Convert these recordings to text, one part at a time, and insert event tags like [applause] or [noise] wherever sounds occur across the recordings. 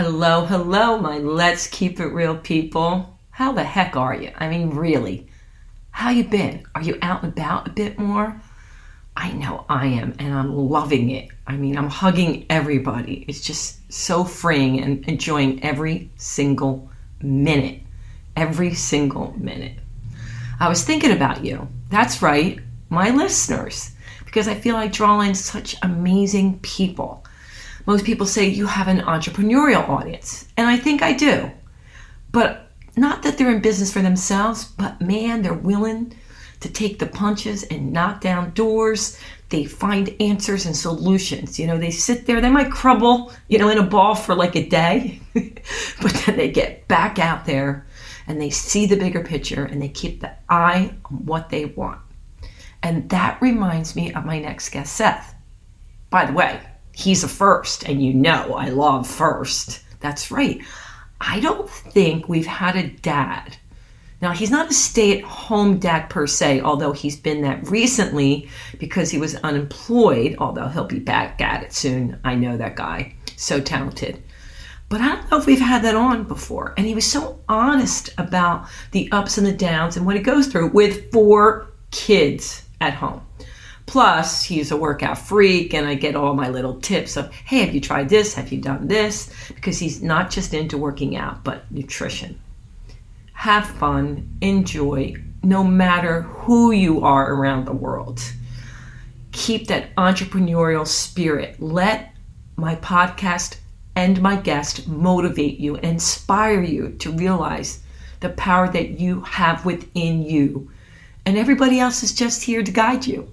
Hello, hello, my let's keep it real people. How the heck are you? I mean, really. How you been? Are you out and about a bit more? I know I am, and I'm loving it. I mean, I'm hugging everybody. It's just so freeing and enjoying every single minute. Every single minute. I was thinking about you. That's right, my listeners, because I feel I draw in such amazing people most people say you have an entrepreneurial audience, and I think I do. But not that they're in business for themselves, but man, they're willing to take the punches and knock down doors. They find answers and solutions. You know, they sit there, they might crumble, you know, in a ball for like a day, [laughs] but then they get back out there and they see the bigger picture and they keep the eye on what they want. And that reminds me of my next guest, Seth. By the way, he's a first, and you know I love first. That's right. I don't think we've had a dad. Now, he's not a stay at home dad per se, although he's been that recently because he was unemployed, although he'll be back at it soon. I know that guy. So talented. But I don't know if we've had that on before. And he was so honest about the ups and the downs and what he goes through with four kids at home. Plus, he's a workout freak, and I get all my little tips of, hey, have you tried this? Have you done this? Because he's not just into working out, but nutrition. Have fun, enjoy, no matter who you are around the world. Keep that entrepreneurial spirit. Let my podcast and my guest motivate you, inspire you to realize the power that you have within you. And everybody else is just here to guide you.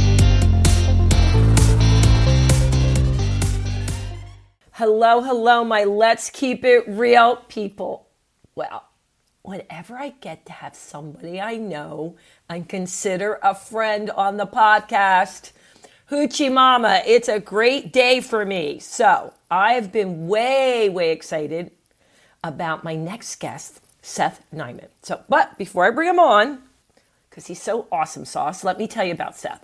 Hello, hello, my let's keep it real people. Well, whenever I get to have somebody I know and consider a friend on the podcast, Hoochie Mama, it's a great day for me. So I have been way, way excited about my next guest, Seth Neiman. So, but before I bring him on, because he's so awesome sauce, let me tell you about Seth.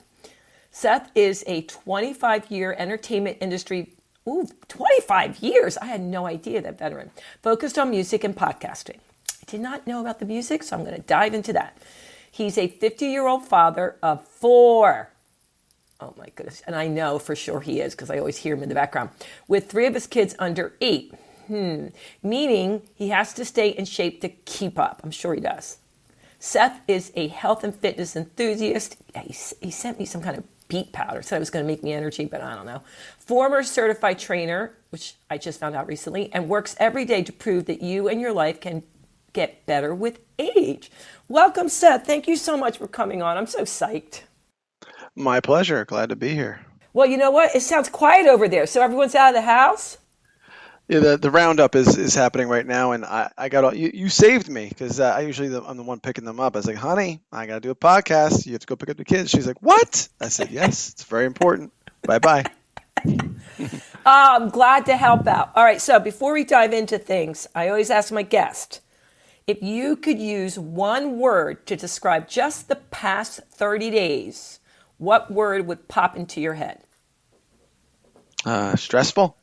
Seth is a 25 year entertainment industry Ooh, 25 years. I had no idea that veteran. Focused on music and podcasting. I did not know about the music, so I'm going to dive into that. He's a 50 year old father of four. Oh my goodness. And I know for sure he is because I always hear him in the background. With three of his kids under eight. Hmm. Meaning he has to stay in shape to keep up. I'm sure he does. Seth is a health and fitness enthusiast. He, he sent me some kind of beet powder. Said it was going to make me energy, but I don't know. Former certified trainer, which I just found out recently, and works every day to prove that you and your life can get better with age. Welcome, Seth. Thank you so much for coming on. I'm so psyched. My pleasure. Glad to be here. Well, you know what? It sounds quiet over there. So everyone's out of the house? Yeah, the, the roundup is, is happening right now, and I, I got all, you, you saved me because uh, I usually the, I'm the one picking them up. I was like, honey, I got to do a podcast. You have to go pick up the kids. She's like, what? I said, yes, it's very important. bye bye. I'm [laughs] glad to help out. All right, so before we dive into things, I always ask my guest if you could use one word to describe just the past 30 days, what word would pop into your head? Uh, stressful.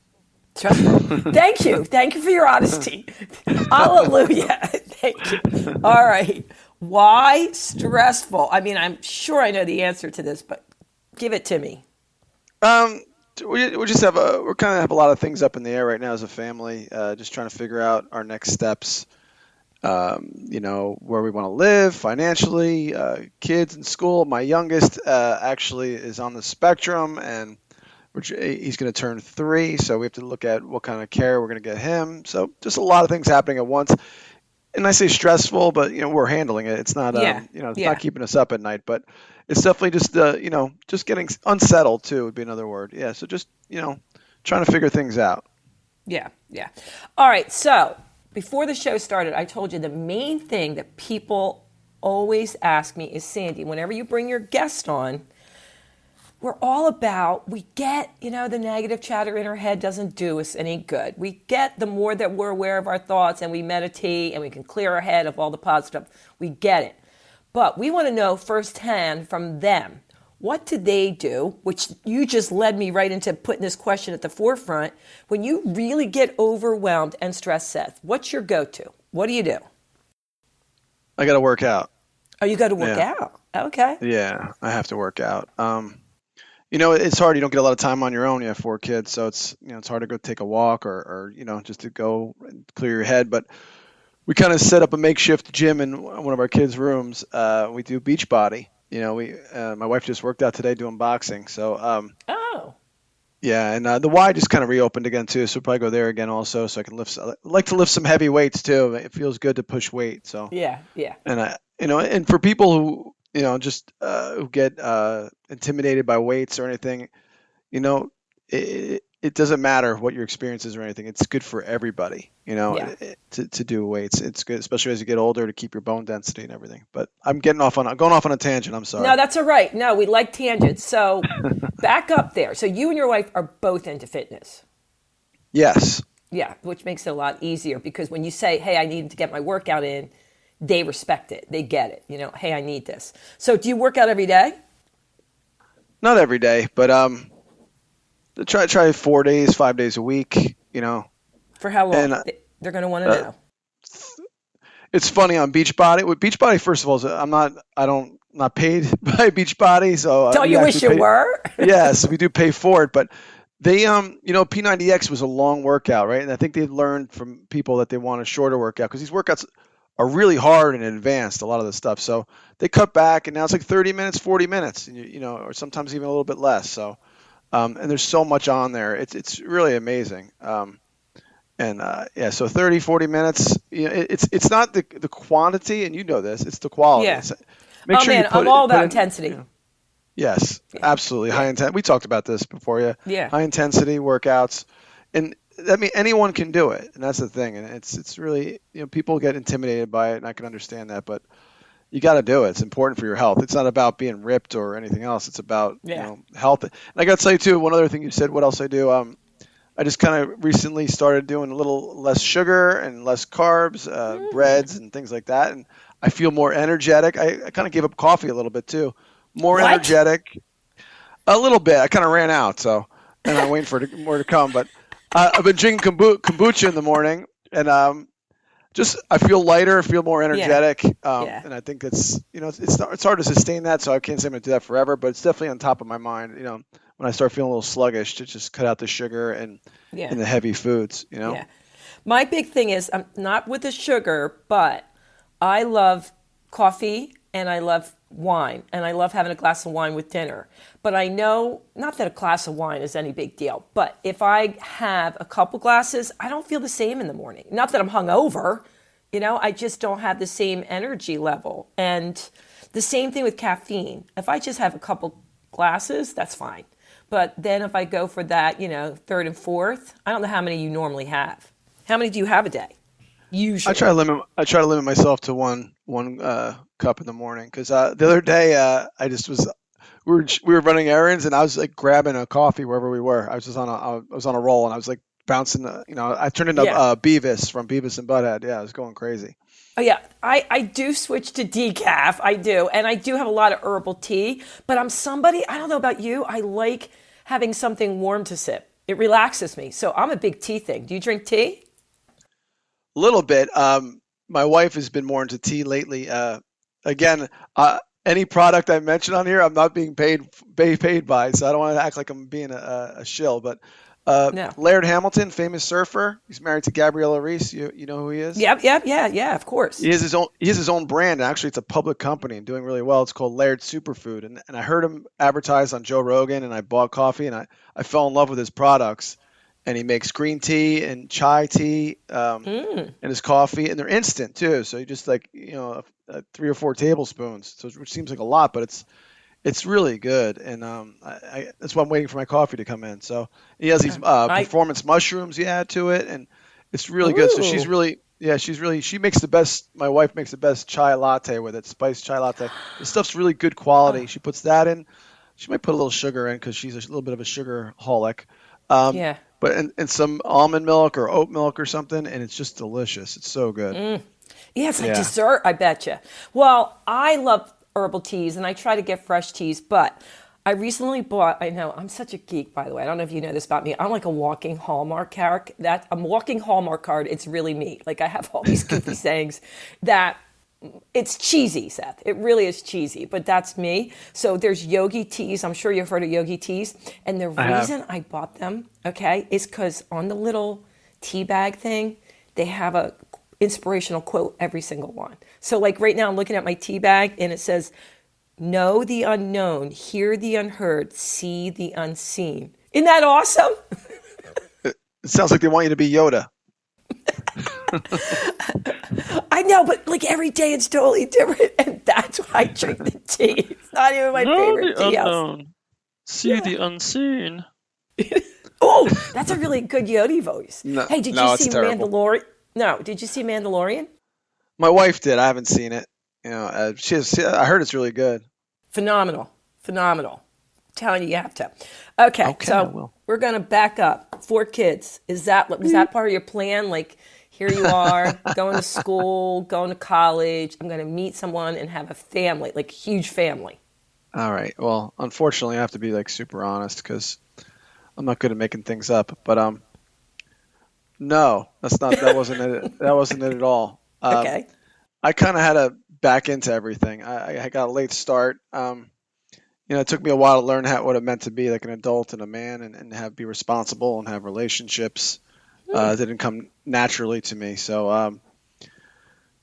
[laughs] Thank you. Thank you for your honesty. [laughs] Hallelujah. Thank you. All right. Why stressful? I mean, I'm sure I know the answer to this, but give it to me. Um, we, we just have a we're kind of have a lot of things up in the air right now as a family. Uh, just trying to figure out our next steps. Um, you know where we want to live financially, uh, kids in school. My youngest uh, actually is on the spectrum, and which he's going to turn three. So we have to look at what kind of care we're going to get him. So just a lot of things happening at once. And I say stressful, but you know we're handling it. It's not, yeah. um, you know, it's yeah. not keeping us up at night, but it's definitely just, uh, you know, just getting unsettled too would be another word. Yeah. So just, you know, trying to figure things out. Yeah. Yeah. All right. So before the show started, I told you the main thing that people always ask me is Sandy, whenever you bring your guest on, we're all about we get you know the negative chatter in our head doesn't do us any good we get the more that we're aware of our thoughts and we meditate and we can clear our head of all the positive we get it but we want to know firsthand from them what do they do which you just led me right into putting this question at the forefront when you really get overwhelmed and stressed seth what's your go-to what do you do I got to work out. oh you got to work Yeah. out okay Yeah, I have to work out. Um, you know, it's hard. You don't get a lot of time on your own. You have four kids, so it's you know it's hard to go take a walk or, or you know just to go and clear your head. But we kind of set up a makeshift gym in one of our kids' rooms. Uh, we do Beachbody. You know, we uh, my wife just worked out today doing boxing. So um, oh yeah, and uh, the Y just kind of reopened again too. So we'll probably go there again also. So I can lift. I like to lift some heavy weights too. It feels good to push weight. So yeah yeah and I, you know, and for people who, you know, just uh, who get uh, intimidated by weights or anything, you know, it, it doesn't matter what your experience is or anything. It's good for everybody, you know, Yeah. it- to, to do weights. It's good, especially as you get older, to keep your bone density and everything. But I'm getting off on, I'm going off on a tangent. I'm sorry. No, that's all right. No, we like tangents. So [laughs] back up there. So you and your wife are both into fitness. yes. Yeah, which makes it a lot easier because when you say, "Hey, I need to get my workout in," they respect it. They get it. You know, "Hey, I need this." So do you work out every day? Not every day, but um, try try four days, five days a week. You know, For how long? And, uh, They- They're going to want to uh, know. it's funny on Beachbody. With Beachbody, first of all, I'm not, I don't, not paid [laughs] by Beachbody, so uh, Don't you wish you pay- were? [laughs] yes, we do pay for it, but they, um, you know, P90X was a long workout, right? And I think they've learned from people that they want a shorter workout because these workouts are really hard and advanced. A lot of the stuff, so they cut back, and now it's like 30 minutes, 40 minutes, and you, you know, or sometimes even a little bit less. So, um, and there's so much on there. It's it's really amazing. Um, and uh, yeah, so 30, 40 minutes. You know, it, it's it's not the the quantity, and you know this. It's the quality. Yeah. It's- make oh sure you put I'm it- all about it- intensity. Yes, absolutely. High intent. We talked about this before, yeah. Yeah. High intensity workouts, and I mean anyone can do it, and that's the thing. And it's it's really you know people get intimidated by it, and I can understand that, but you got to do it. It's important for your health. It's not about being ripped or anything else. It's about Yeah. you know health. And I got to tell you too. One other thing you said. What else I do? Um, I just kind of recently started doing a little less sugar and less carbs, uh, Mm. breads and things like that, and I feel more energetic. I, I kind of gave up coffee a little bit too. More What? energetic. A little bit. I kind of ran out, so and I'm waiting for more to come. But uh, I've been drinking kombu- kombucha in the morning, and um, just I feel lighter, I feel more energetic, um, Yeah. and I think it's you know it's it's it's hard to sustain that, so I can't say I'm gonna do that forever. But it's definitely on top of my mind. You know, when I start feeling a little sluggish, to just cut out the sugar and Yeah. and the heavy foods. You know, Yeah. My big thing is I'm not with the sugar, but I love coffee and I love wine and I love having a glass of wine with dinner. But I know not that a glass of wine is any big deal, but if I have a couple glasses, I don't feel the same in the morning. Not that I'm hungover, you know, I just don't have the same energy level. And the same thing with caffeine. If I just have a couple glasses, that's fine. But then if I go for that, you know, third and fourth, I don't know how many you normally have. How many do you have a day? Usually. I try to limit I try to limit myself to one one uh, cup in the morning because uh, the other day uh, I just was we were we were running errands and I was like grabbing a coffee wherever we were. I was just on a I was on a roll and I was like bouncing. The, you know, I turned into Yeah. uh, Beavis from Beavis and Butthead. Yeah, I was going crazy. Oh yeah, I, I do switch to decaf. I do, and I do have a lot of herbal tea. But I'm somebody. I don't know about you. I like having something warm to sip. It relaxes me. So I'm a big tea thing. Do you drink tea? A little bit. Um, my wife has been more into tea lately. Uh, again, uh, any product I mention on here, I'm not being paid paid, by, so I don't want to act like I'm being a, a shill. But uh, No. Laird Hamilton, famous surfer, he's married to Gabrielle Reece. You you know who he is? Yep, yep, yeah, yeah. Of course. He has his own he has his own brand. Actually, it's a public company and doing really well. It's called Laird Superfood, and and I heard him advertised on Joe Rogan, and I bought coffee, and I I fell in love with his products. And he makes green tea and chai tea um, Mm. and his coffee, and they're instant too. So you just like you know uh, three or four tablespoons, so which seems like a lot, but it's it's really good. And um, I, I, that's why I'm waiting for my coffee to come in. So he has these uh, I- performance mushrooms he add to it, and it's really good. So she's really Yeah, she's really she makes the best. My wife makes the best chai latte with it, spiced chai latte. The stuff's really good quality. She puts that in. She might put a little sugar in because she's a little bit of a sugar holic. Um, Yeah. But and, and some almond milk or oat milk or something, and it's just delicious. It's so good. Mm. Yeah, it's like Yeah. dessert, I bet you. Well, I love herbal teas and I try to get fresh teas, but I recently bought, I know, I'm such a geek, by the way. I don't know if you know this about me. I'm like a walking Hallmark card. That I'm walking Hallmark card. It's really me. Like I have all these [laughs] goofy sayings that it's cheesy, Seth. It really is cheesy, but that's me. So there's yogi teas. I'm sure you've heard of yogi teas. And the have. reason I bought them, okay, is because on the little tea bag thing, they have a inspirational quote every single one. So like right now I'm looking at my tea bag and it says, Know the unknown, hear the unheard, see the unseen. Isn't that awesome? It sounds like they want you to be Yoda. [laughs] I know, but like every day it's totally different, and that's why I drink the tea. It's not even my Know favorite the tea house. unknown. See the unseen. [laughs] Oh, that's a really good Yoda voice. No- hey, did no, you see terrible. Mandalorian? No, did you see Mandalorian? My wife did. I haven't seen it. You know, uh, she has, I heard it's really good. Phenomenal, phenomenal. telling you, you have to. Okay, Okay, so we're gonna back up. Four kids. Is that was that part of your plan? Like, here you are, [laughs] going to school, going to college. I'm gonna meet someone and have a family, like huge family. All right. Well, unfortunately, I have to be like super honest because I'm not good at making things up. But um, no, that's not. That wasn't it. [laughs] That wasn't it at all. Um, Okay. I kind of had to back into everything. I, I got a late start. Um, you know, it took me a while to learn how, what it meant to be like an adult and a man, and, and have be responsible and have relationships. Uh, it didn't come naturally to me, so um,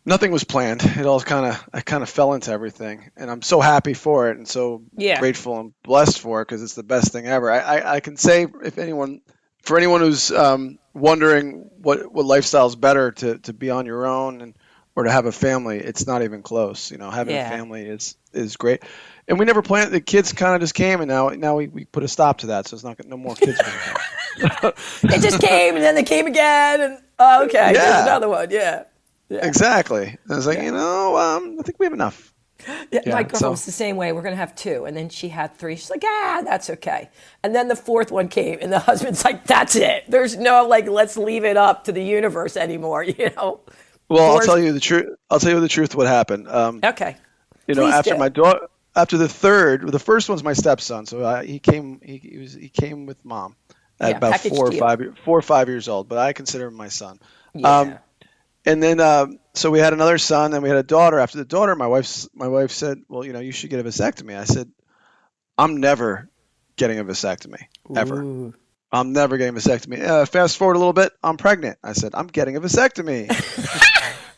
nothing was planned. It all kind of I kind of fell into everything, and I'm so happy for it, and so Yeah. grateful and blessed for it because it's the best thing ever. I, I, I can say if anyone, for anyone who's um, wondering what what lifestyle is better to to be on your own and or to have a family, it's not even close. You know, having Yeah. a family is is great. And we never planned. The kids kind of just came, and now now we, we put a stop to that. So it's not no more kids. gonna come. [laughs] They just came and then they came again, and oh, okay, there's Yeah. another one. Yeah. exactly. And I was like, you know, um, I think we have enough. Yeah, my girlfriend so- was the same way. We're gonna have two, and then she had three. She's like, ah, that's okay. And then the fourth one came, and the [laughs] husband's like, that's it. There's no like, let's leave it up to the universe anymore. [laughs] You know? Well, I'll tell you the truth. I'll tell you the truth. What happened? Um, Okay. you know, Please after do. my daughter, after the third, the first one's my stepson. So uh, he came, he, he was, he came with mom at Yeah, about four or deal. five, four or five years old. But I consider him my son. Yeah. Um, and then, um, so we had another son, and we had a daughter. After the daughter, my wife's, my wife said, "Well, you know, you should get a vasectomy." I said, "I'm never getting a vasectomy ever. Ooh. I'm never getting a vasectomy." Uh, fast forward a little bit, I'm pregnant. I said, "I'm getting a vasectomy." [laughs]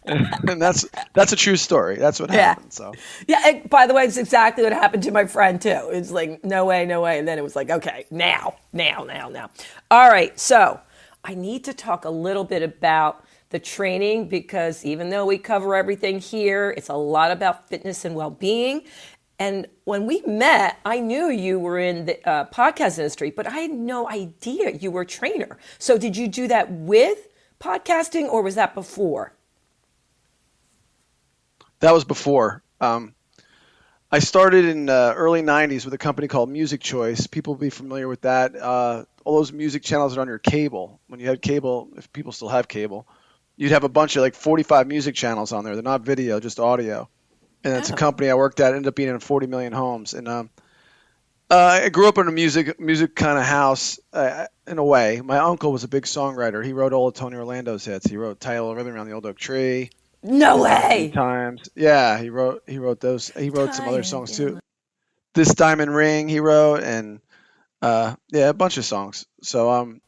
and that's that's a true story. That's what Yeah. happened. So. Yeah. And by the way, it's exactly what happened to my friend too. It's like, no way, no way. And then it was like, okay, now, now, now, now. All right. So I need to talk a little bit about the training because even though we cover everything here, it's a lot about fitness and well-being. And when we met, I knew you were in the uh, podcast industry, but I had no idea you were a trainer. So did you do that with podcasting or was that before? That was before. Um, I started in uh, early '90s with a company called Music Choice. People will be familiar with that. Uh, all those music channels that are on your cable. When you had cable, if people still have cable, you'd have a bunch of like 45 music channels on there. They're not video, just audio. And it's Oh. a company I worked at. Ended up being in 40 million homes. And um, uh, I grew up in a music music kind of house uh, in a way. My uncle was a big songwriter. He wrote all of Tony Orlando's hits. He wrote "Tie a Yellow Ribbon Around the Old Oak Tree." No way. times. Yeah, he wrote he wrote those. He wrote some other songs too. This Diamond Ring he wrote, and uh, yeah, a bunch of songs. So um,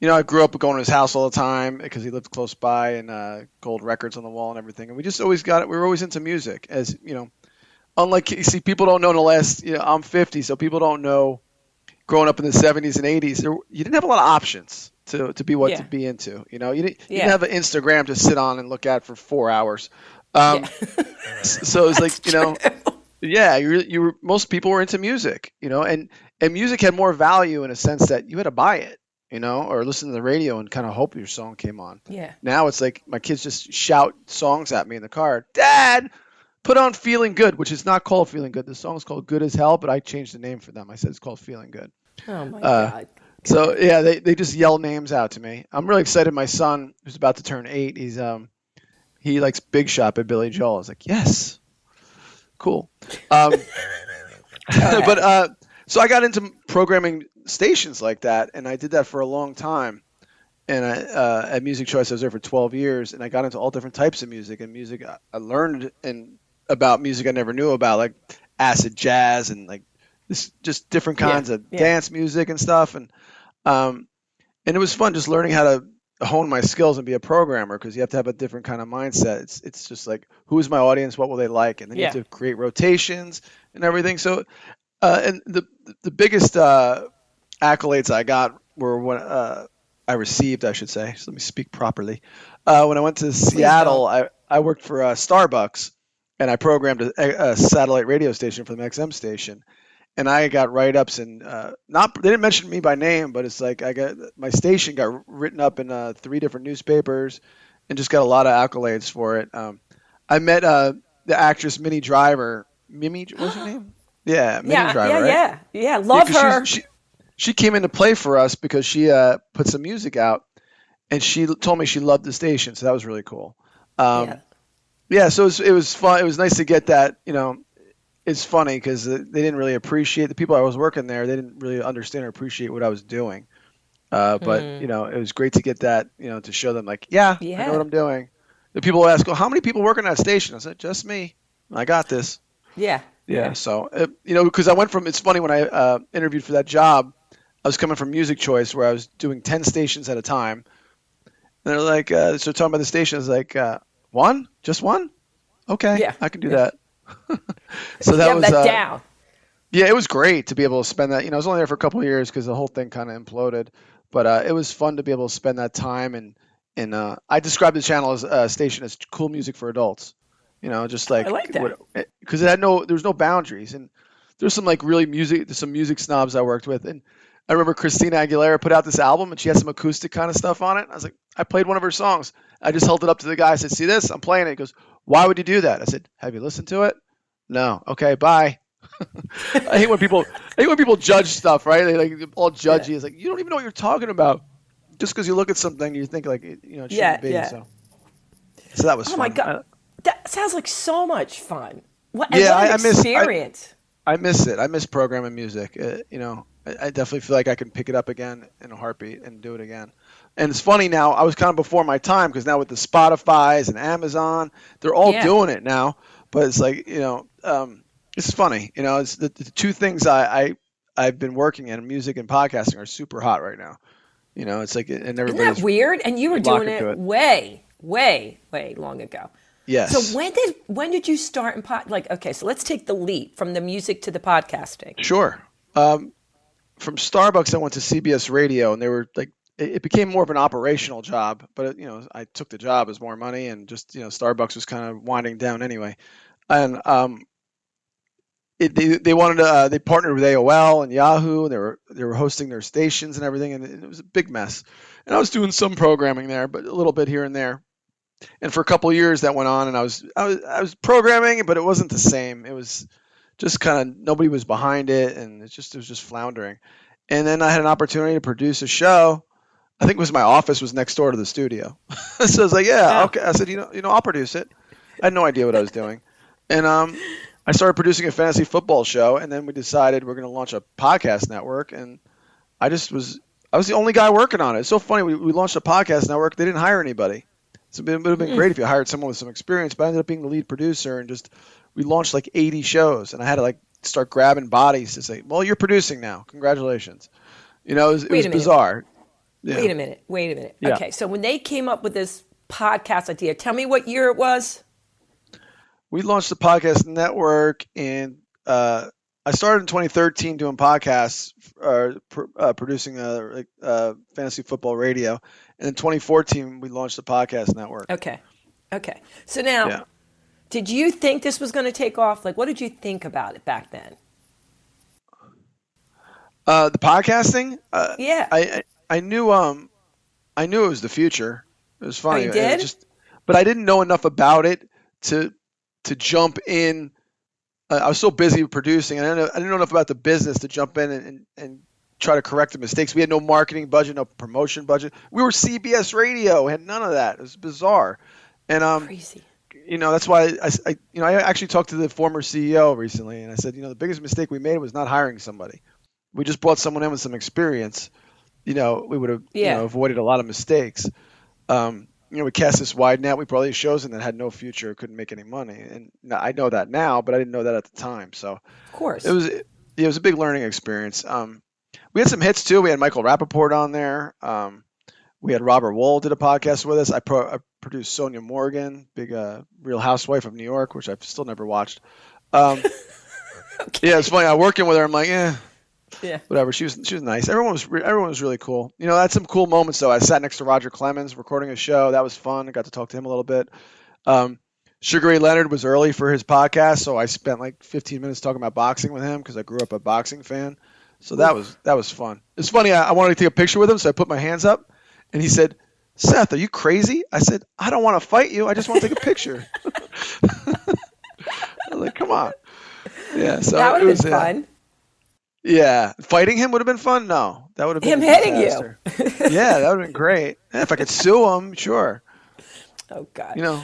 you know, I grew up going to his house all the time because he lived close by, and uh, gold records on the wall and everything. And we just always got it. We were always into music, as you know. Unlike you see, people don't know in the last. You know, I'm 50, so people don't know. Growing up in the 70s and 80s, there, you didn't have a lot of options to, to be what Yeah. to be into. You know, you didn't, you Yeah. didn't have an Instagram to sit on and look at for four hours. Um, s- [laughs] so it's [laughs] like you know, yeah, you you were most people were into music, you know, and and music had more value in a sense that you had to buy it. you know, or listen to the radio and kind of hope your song came on. Yeah. Now it's like my kids just shout songs at me in the car. Dad, put on "Feeling Good," which is not called "Feeling Good." The song is called "Good as Hell," but I changed the name for them. I said it's called "Feeling Good." Oh my Uh, God. So yeah, they, they just yell names out to me. I'm really excited. My son, who's about to turn eight, he's um he likes Big Shot by Billy Joel. I was like, yes, cool. Um, [laughs] [laughs] but uh, so I got into programming stations like that, and I did that for a long time. And I, uh, at Music Choice, I was there for 12 years, and I got into all different types of music. And music, I- learned and about music I never knew about, like acid jazz and like this, just different Yeah, kinds of yeah. dance music and stuff. And um, and it was fun just learning how to hone my skills and be a programmer because you have to have a different kind of mindset. It's it's just like who's my audience, what will they like, and then you have to create rotations and everything. So, uh, and the the biggest uh, accolades I got were when uh, I received, I should say. So let me speak properly. Uh, when I went to Seattle, I I worked for uh, Starbucks, and I programmed a, a satellite radio station for the XM station and I got write ups and uh, not they didn't mention me by name, but it's like I got my station got written up in uh, three different newspapers, and just got a lot of accolades for it. Um, I met uh, the actress Minnie Driver. Mimi, what's her [gasps] name? Yeah, Minnie yeah, Driver. yeah, right? yeah, yeah. Yeah, Love 'cause her. She, she, came in to play for us because she uh, put some music out, and she told me she loved the station, so that was really cool. Um, Yeah. yeah. so it was, it was fun. It was nice to get that. You know, it's funny because they didn't really appreciate the people I was working there. They didn't really understand or appreciate what I was doing. Uh, but you know, it was great to get that. You know, to show them like, yeah, I know what I'm doing. The people ask, "Well, how many people work in that station?" I said, "Just me. I got this." yeah. Yeah. So, uh, you know, because I went from, it's funny when I uh, interviewed for that job, I was coming from Music Choice where I was doing 10 stations at a time. And they're like, uh, so talking about the station, I like, uh, one? Just one? Okay. Yeah. I can do Yeah. that. [laughs] so that was, that uh, down. yeah, it was great to be able to spend that. You know, I was only there for a couple of years because the whole thing kind of imploded. But uh, it was fun to be able to spend that time. And, and uh, I described the channel as uh, station as cool music for adults. You know, just like I like that. because eh, it had no there was no boundaries and there's some like really music there's some music snobs I worked with and I remember Christina Aguilera put out this album and she had some acoustic kind of stuff on it. I was like, I played one of her songs. I just held it up to the guy. I said, "See this? I'm playing it." He goes, "Why would you do that?" I said, "Have you listened to it?" No. Okay. Bye. [laughs] I hate when people I hate when people judge stuff. Right? They like all judgy. It's like you don't even know what you're talking about. Just because you look at something, you think like you know it shouldn't Yeah, be. yeah. So, so that was Oh fun. my god, that sounds like so much fun. What, Yeah, what I- an I miss- I- experience. I miss it. I miss programming music. Uh, you know, I, I definitely feel like I can pick it up again in a heartbeat and do it again. And it's funny now. I was kind of before my time because now with the Spotify's and Amazon, they're all Yeah. doing it now. But it's like you know, um, it's funny. You know, it's the, the two things I, I I've been working in music and podcasting are super hot right now. You know, it's like and Isn't everybody's that weird? And you were doing it, it. way, way, way long ago. Yes. So when did when did you start in pod? Like, okay, so let's take the leap from the music to the podcasting. Sure. Um, from Starbucks, I went to CBS Radio, and they were like, it, it became more of an operational job. But it, you know, I took the job as more money, and just you know, Starbucks was kind of winding down anyway. And um, it, they they wanted to uh, they partnered with AOL and Yahoo, and they were they were hosting their stations and everything, and it, it was a big mess. And I was doing some programming there, but a little bit here and there. And for a couple of years that went on, and I was I was I was programming, but it wasn't the same. It was just kind of nobody was behind it, and it just it was just floundering. And then I had an opportunity to produce a show. I think it was my office was next door to the studio, [laughs] so I was like, yeah, Oh. okay. I said, you know, you know, I'll produce it. I had no idea what I was doing, and um, I started producing a fantasy football show, and then we decided we're going to launch a podcast network, and I just was I was the only guy working on it. It's so funny. We, we launched a podcast network. They didn't hire anybody. So it would have been great if you hired someone with some experience, but I ended up being the lead producer and just we launched like 80 shows, and I had to like start grabbing bodies to say, "Well, you're producing now. Congratulations." You know, it was, it was bizarre. Yeah. Wait a minute. Wait a minute. Yeah. Okay, so when they came up with this podcast idea, tell me what year it was. we launched the podcast network in uh, I started in 2013 doing podcasts, uh, pr- uh, producing a, like, uh, fantasy football radio, and in 2014 we launched the podcast network. Okay. Okay. So now, Yeah. did you think this was going to take off? Like, what did you think about it back then? Uh, the podcasting, uh, Yeah. I, I I knew um I knew it was the future. It was funny. Oh, you It did? just but I didn't know enough about it to to jump in. Uh, I was so busy producing, and I didn't, know, I didn't know enough about the business to jump in and, and, and try to correct the mistakes. We had no marketing budget, no promotion budget. We were CBS Radio, we had none of that. It was bizarre, and um, Crazy. you know that's why I, I you know I actually talked to the former CEO recently, and I said you know the biggest mistake we made was not hiring somebody. We just brought someone in with some experience. You know, we would have you know avoided a lot of mistakes. Um, you know, we cast this wide net. We brought these shows in that had no future, couldn't make any money, and I know that now, but I didn't know that at the time. So Of course. it was it was a big learning experience. Um, we had some hits too. We had Michael Rapaport on there. Um, we had Robert Wuhl did a podcast with us. I, pro- I produced Sonja Morgan, big uh, Real Housewife of New York, which I've still never watched. Um, [laughs] Yeah, it's funny. I'm working with her. I'm like, eh, yeah. whatever. She was she was nice. Everyone was re- everyone was really cool. You know, I had some cool moments though. I sat next to Roger Clemens recording a show. That was fun. I got to talk to him a little bit. Um, Sugar Ray Leonard was early for his podcast, so I spent like 15 minutes talking about boxing with him because I grew up a boxing fan. So that was that was fun. It's funny. I, I wanted to take a picture with him, so I put my hands up, and he said, "Seth, are you crazy?" I said, "I don't want to fight you. I just want to take a picture." [laughs] I was like, "Come on." Yeah, so that would it have was been fun. yeah, fighting him would have been fun. No, that would have been Him hitting you. yeah, that would have been great. Yeah, if I could sue him, sure. Oh God. You know,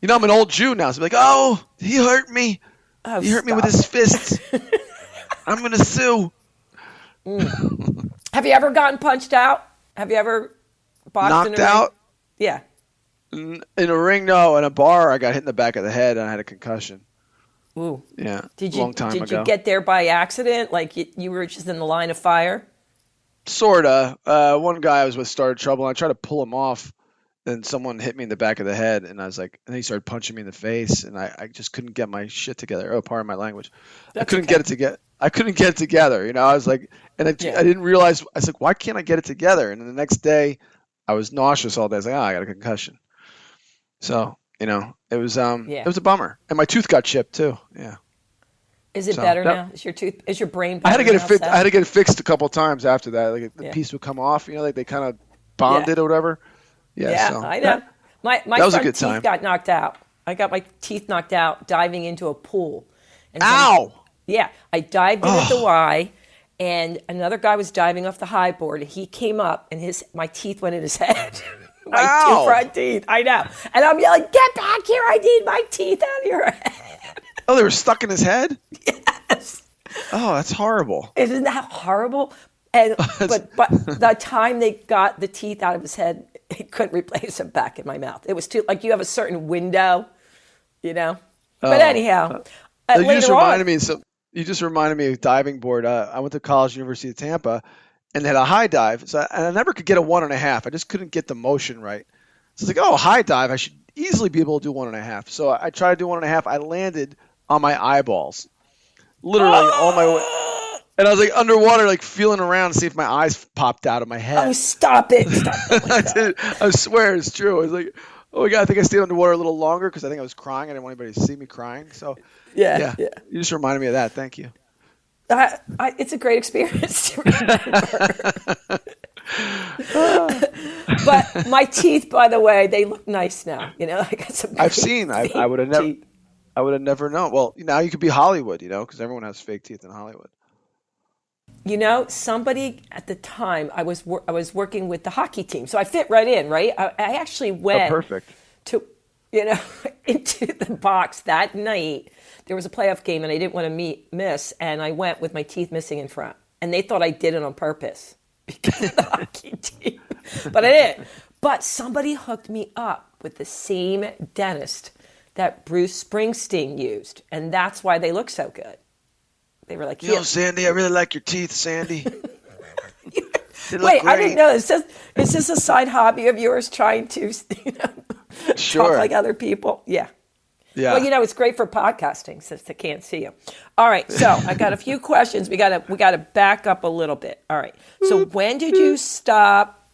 you know, I'm an old Jew now, so I'm like, oh, he hurt me. oh, He hurt me with his fists. [laughs] I'm gonna sue. Mm. Have you ever gotten punched out? Have you ever boxed Knocked out Yeah. in a ring. No, in a bar, I got hit in the back of the head and I had a concussion. Ooh. Yeah, Did you long time did ago. you get there by accident? Like you, you were just in the line of fire? Sorta. Uh, one guy I was with started trouble. And I tried to pull him off, and someone hit me in the back of the head, and I was like, and he started punching me in the face, and I, I just couldn't get my shit together. Oh, pardon my language. I couldn't okay. get it together. I couldn't get it together. You know, I was like, and I, Yeah. I didn't realize. I was like, why can't I get it together? And then the next day, I was nauseous all day. I was like, oh, I got a concussion. So you know, it was um, Yeah. it was a bummer, and my tooth got chipped too. Yeah. Is it So, better that- now? Is your tooth? Is your brain? I had to get it fixed. I had to get it fixed a couple times after that. Like the Yeah. piece would come off. You know, like they kind of bonded it or whatever. Yeah. Yeah, so I know. My my that was a good teeth time. got knocked out. I got my teeth knocked out diving into a pool. And Ow! Yeah, I dived in at the Y, and another guy was diving off the high board, and he came up, and his my teeth went in his [laughs] head. My Ow! two front teeth. I know, and I'm yelling, "Get back here! I need my teeth out of your head!" [laughs] Oh, they were stuck in his head. Yes. Oh, that's horrible. Isn't that horrible? And [laughs] but but the time they got the teeth out of his head, he couldn't replace them back in my mouth. It was too like you have a certain window, you know. But Oh. anyhow, uh, you just reminded on, me. of some you just reminded me of diving board. Uh, I went to college, University of Tampa, and had a high dive. So I, and I never could get a one and a half. I just couldn't get the motion right. So it's like, oh, high dive. I should easily be able to do one and a half. So I, I tried to do one and a half. I landed on my eyeballs, literally all my way. And I was like underwater, like feeling around to see if my eyes popped out of my head. oh stop it! Stop [laughs] it. I did. I swear it's true. I was like, oh my god, I think I stayed underwater a little longer because I think I was crying. I didn't want anybody to see me crying. So Yeah, yeah, yeah. you just reminded me of that. Thank you. I, I, it's a great experience to remember. [laughs] but my teeth, by the way, they look nice now. You know, I got some. I've seen. I, I would have never. I would have never known. Well, now you could be Hollywood, you know, because everyone has fake teeth in Hollywood. You know, somebody at the time I was wor- I was working with the hockey team, so I fit right in. Right, I, I actually Oh, went perfect. to you know [laughs] into the box that night. There was a playoff game, and I didn't want to meet miss, and I went with my teeth missing in front, and they thought I did it on purpose [laughs] because of the hockey team, but I didn't. But somebody hooked me up with the same dentist that Bruce Springsteen used, and that's why they look so good. They were like, Yo, "Yeah." Sandy, I really like your teeth, Sandy. [laughs] Wait, I didn't know. Is this is this a side hobby of yours trying to [laughs] you know, Sure. talk like other people? Yeah. Yeah. Well, you know, it's great for podcasting since they can't see you. All right, so [laughs] I got a few questions. We gotta we gotta back up a little bit. All right. So when did you stop?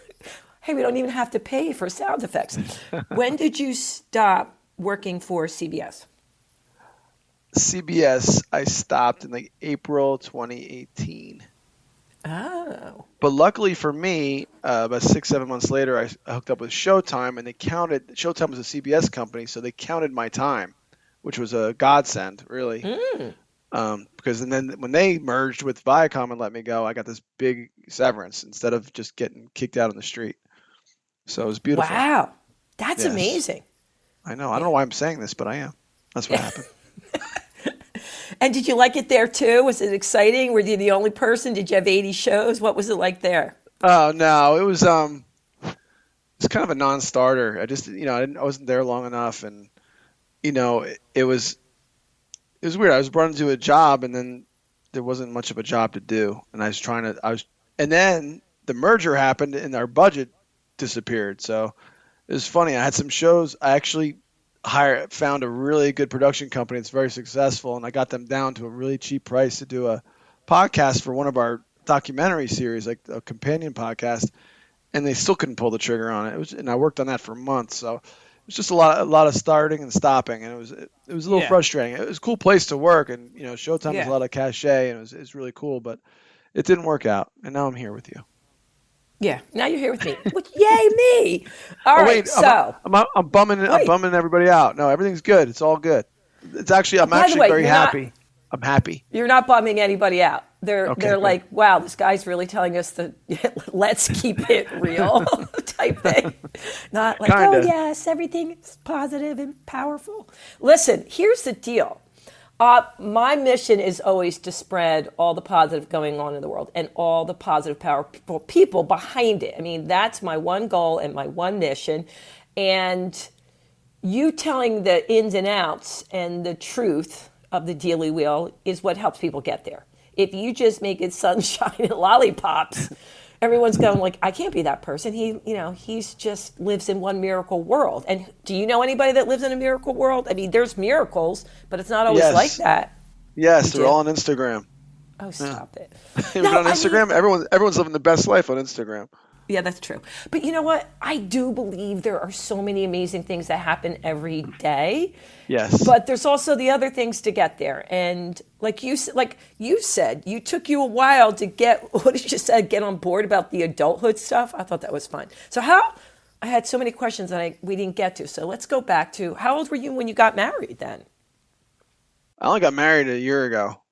[laughs] hey, we don't even have to pay for sound effects. [laughs] When did you stop working for CBS? CBS, I stopped in like April 2018. Oh. But luckily for me, uh, about six, seven months later, I, hooked up with Showtime, and they counted. Showtime was a CBS company, so they counted my time, which was a godsend, really. Mm. Um, because and then when they merged with Viacom and let me go, I got this big severance instead of just getting kicked out on the street. So it was beautiful. Wow. That's Yes. amazing. I know. I don't know why I'm saying this, but I am. That's what happened. [laughs] And did you like it there too? Was it exciting? Were you the only person? Did you have 80 shows? What was it like there? Oh no, it was um, it's kind of a non-starter. I just you know I, didn't, I wasn't there long enough, and you know it, it was it was weird. I was brought into a job, and then there wasn't much of a job to do, and I was trying to I was, and then the merger happened, and our budget disappeared. So it was funny. I had some shows. I actually hired found a really good production company. It's very successful, and I got them down to a really cheap price to do a podcast for one of our documentary series, like a companion podcast, and they still couldn't pull the trigger on it. It was, and I worked on that for months, so it was just a lot, a lot of starting and stopping, and it was, it, was a little Yeah. frustrating. It was a cool place to work, and you know, Showtime has Yeah. a lot of cachet, and it was, it was really cool, but it didn't work out, and now I'm here with you. Yeah. Now you're here with me. [laughs] Which, yay, me. Oh, all Oh, right. wait, so, I'm, I'm, I'm bumming, I'm bumming everybody out. No, everything's good. It's all good. It's actually, I'm By actually way, very you're not- happy. I'm happy. you're not bumming anybody out. They're Okay, they're good. like, wow, this guy's really telling us the [laughs] let's keep it real [laughs] type thing. Not like, oh Kinda. yes, everything's positive and powerful. Listen, here's the deal. Uh, my mission is always to spread all the positive going on in the world and all the positive power people, people behind it. I mean, that's my one goal and my one mission. And you telling the ins and outs and the truth of the daily wheel is what helps people get there. If you just make it [laughs] sunshine and lollipops, everyone's going like, I can't be that person. He, you know, he's just lives in one miracle world. And do you know anybody that lives in a miracle world? I mean, there's miracles, but it's not always Yes. like that. Yes, they're all on Instagram. Oh, stop it. [laughs] Even No, on I mean- Instagram, everyone, everyone's living the best life on Instagram. Yeah, that's true. But you know what? I do believe there are so many amazing things that happen every day. Yes. But there's also the other things to get there. And like you like you said, you took you a while to get [laughs] what did you say? Get on board about the adulthood stuff. I thought that was fun. So how? I had so many questions that I we didn't get to. So let's go back to how old were you when you got married? Then I only got married a year ago.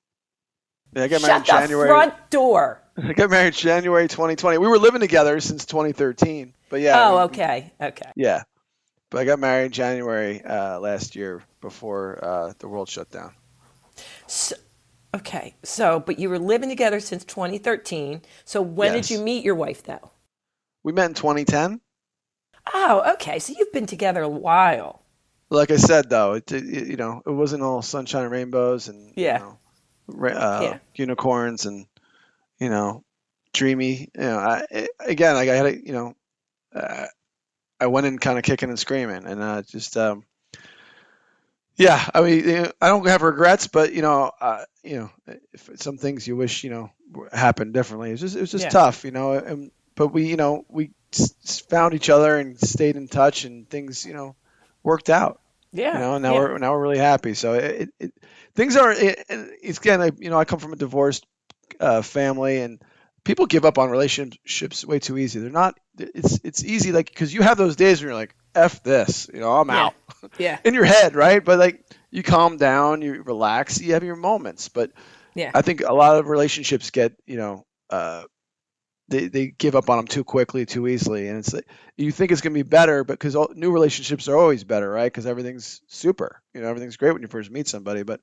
Yeah, I got married shut the in January. front door. I got married January 2020. We were living together since 2013. But yeah. Oh, we- okay, okay. Yeah. But I got married January uh, last year before uh, the world shut down. So, okay. So, but you were living together since 2013. So when Yes. did you meet your wife, though? We met in 2010. Oh, okay. So you've been together a while. Like I said, though, it, it you know it wasn't all sunshine and rainbows and Yeah. you know, uh, Yeah. unicorns and you know dreamy. You know, I, again, like I had a, you know, uh, I went in kind of kicking and screaming, and uh, just um, yeah. I mean, you know, I don't have regrets, but you know, uh, you know, if some things you wish you know happened differently. It was just it was just Yeah. tough, you know. And but we you know we found each other and stayed in touch, and things you know worked out Yeah. you know, and now yeah. we're now we're really happy. So it, it, it things are. It, it's again, I, you know, I come from a divorced uh, family, and people give up on relationships way too easy. They're not. It's it's easy, like because you have those days when you're like, "F this," you know, I'm Yeah. out [laughs] Yeah. in your head, right? But like you calm down, you relax, you have your moments. But Yeah. I think a lot of relationships get, you know, uh, they, they give up on them too quickly, too easily, and it's like you think it's gonna be better, but because new relationships are always better, right? Because everything's super, you know, everything's great when you first meet somebody, but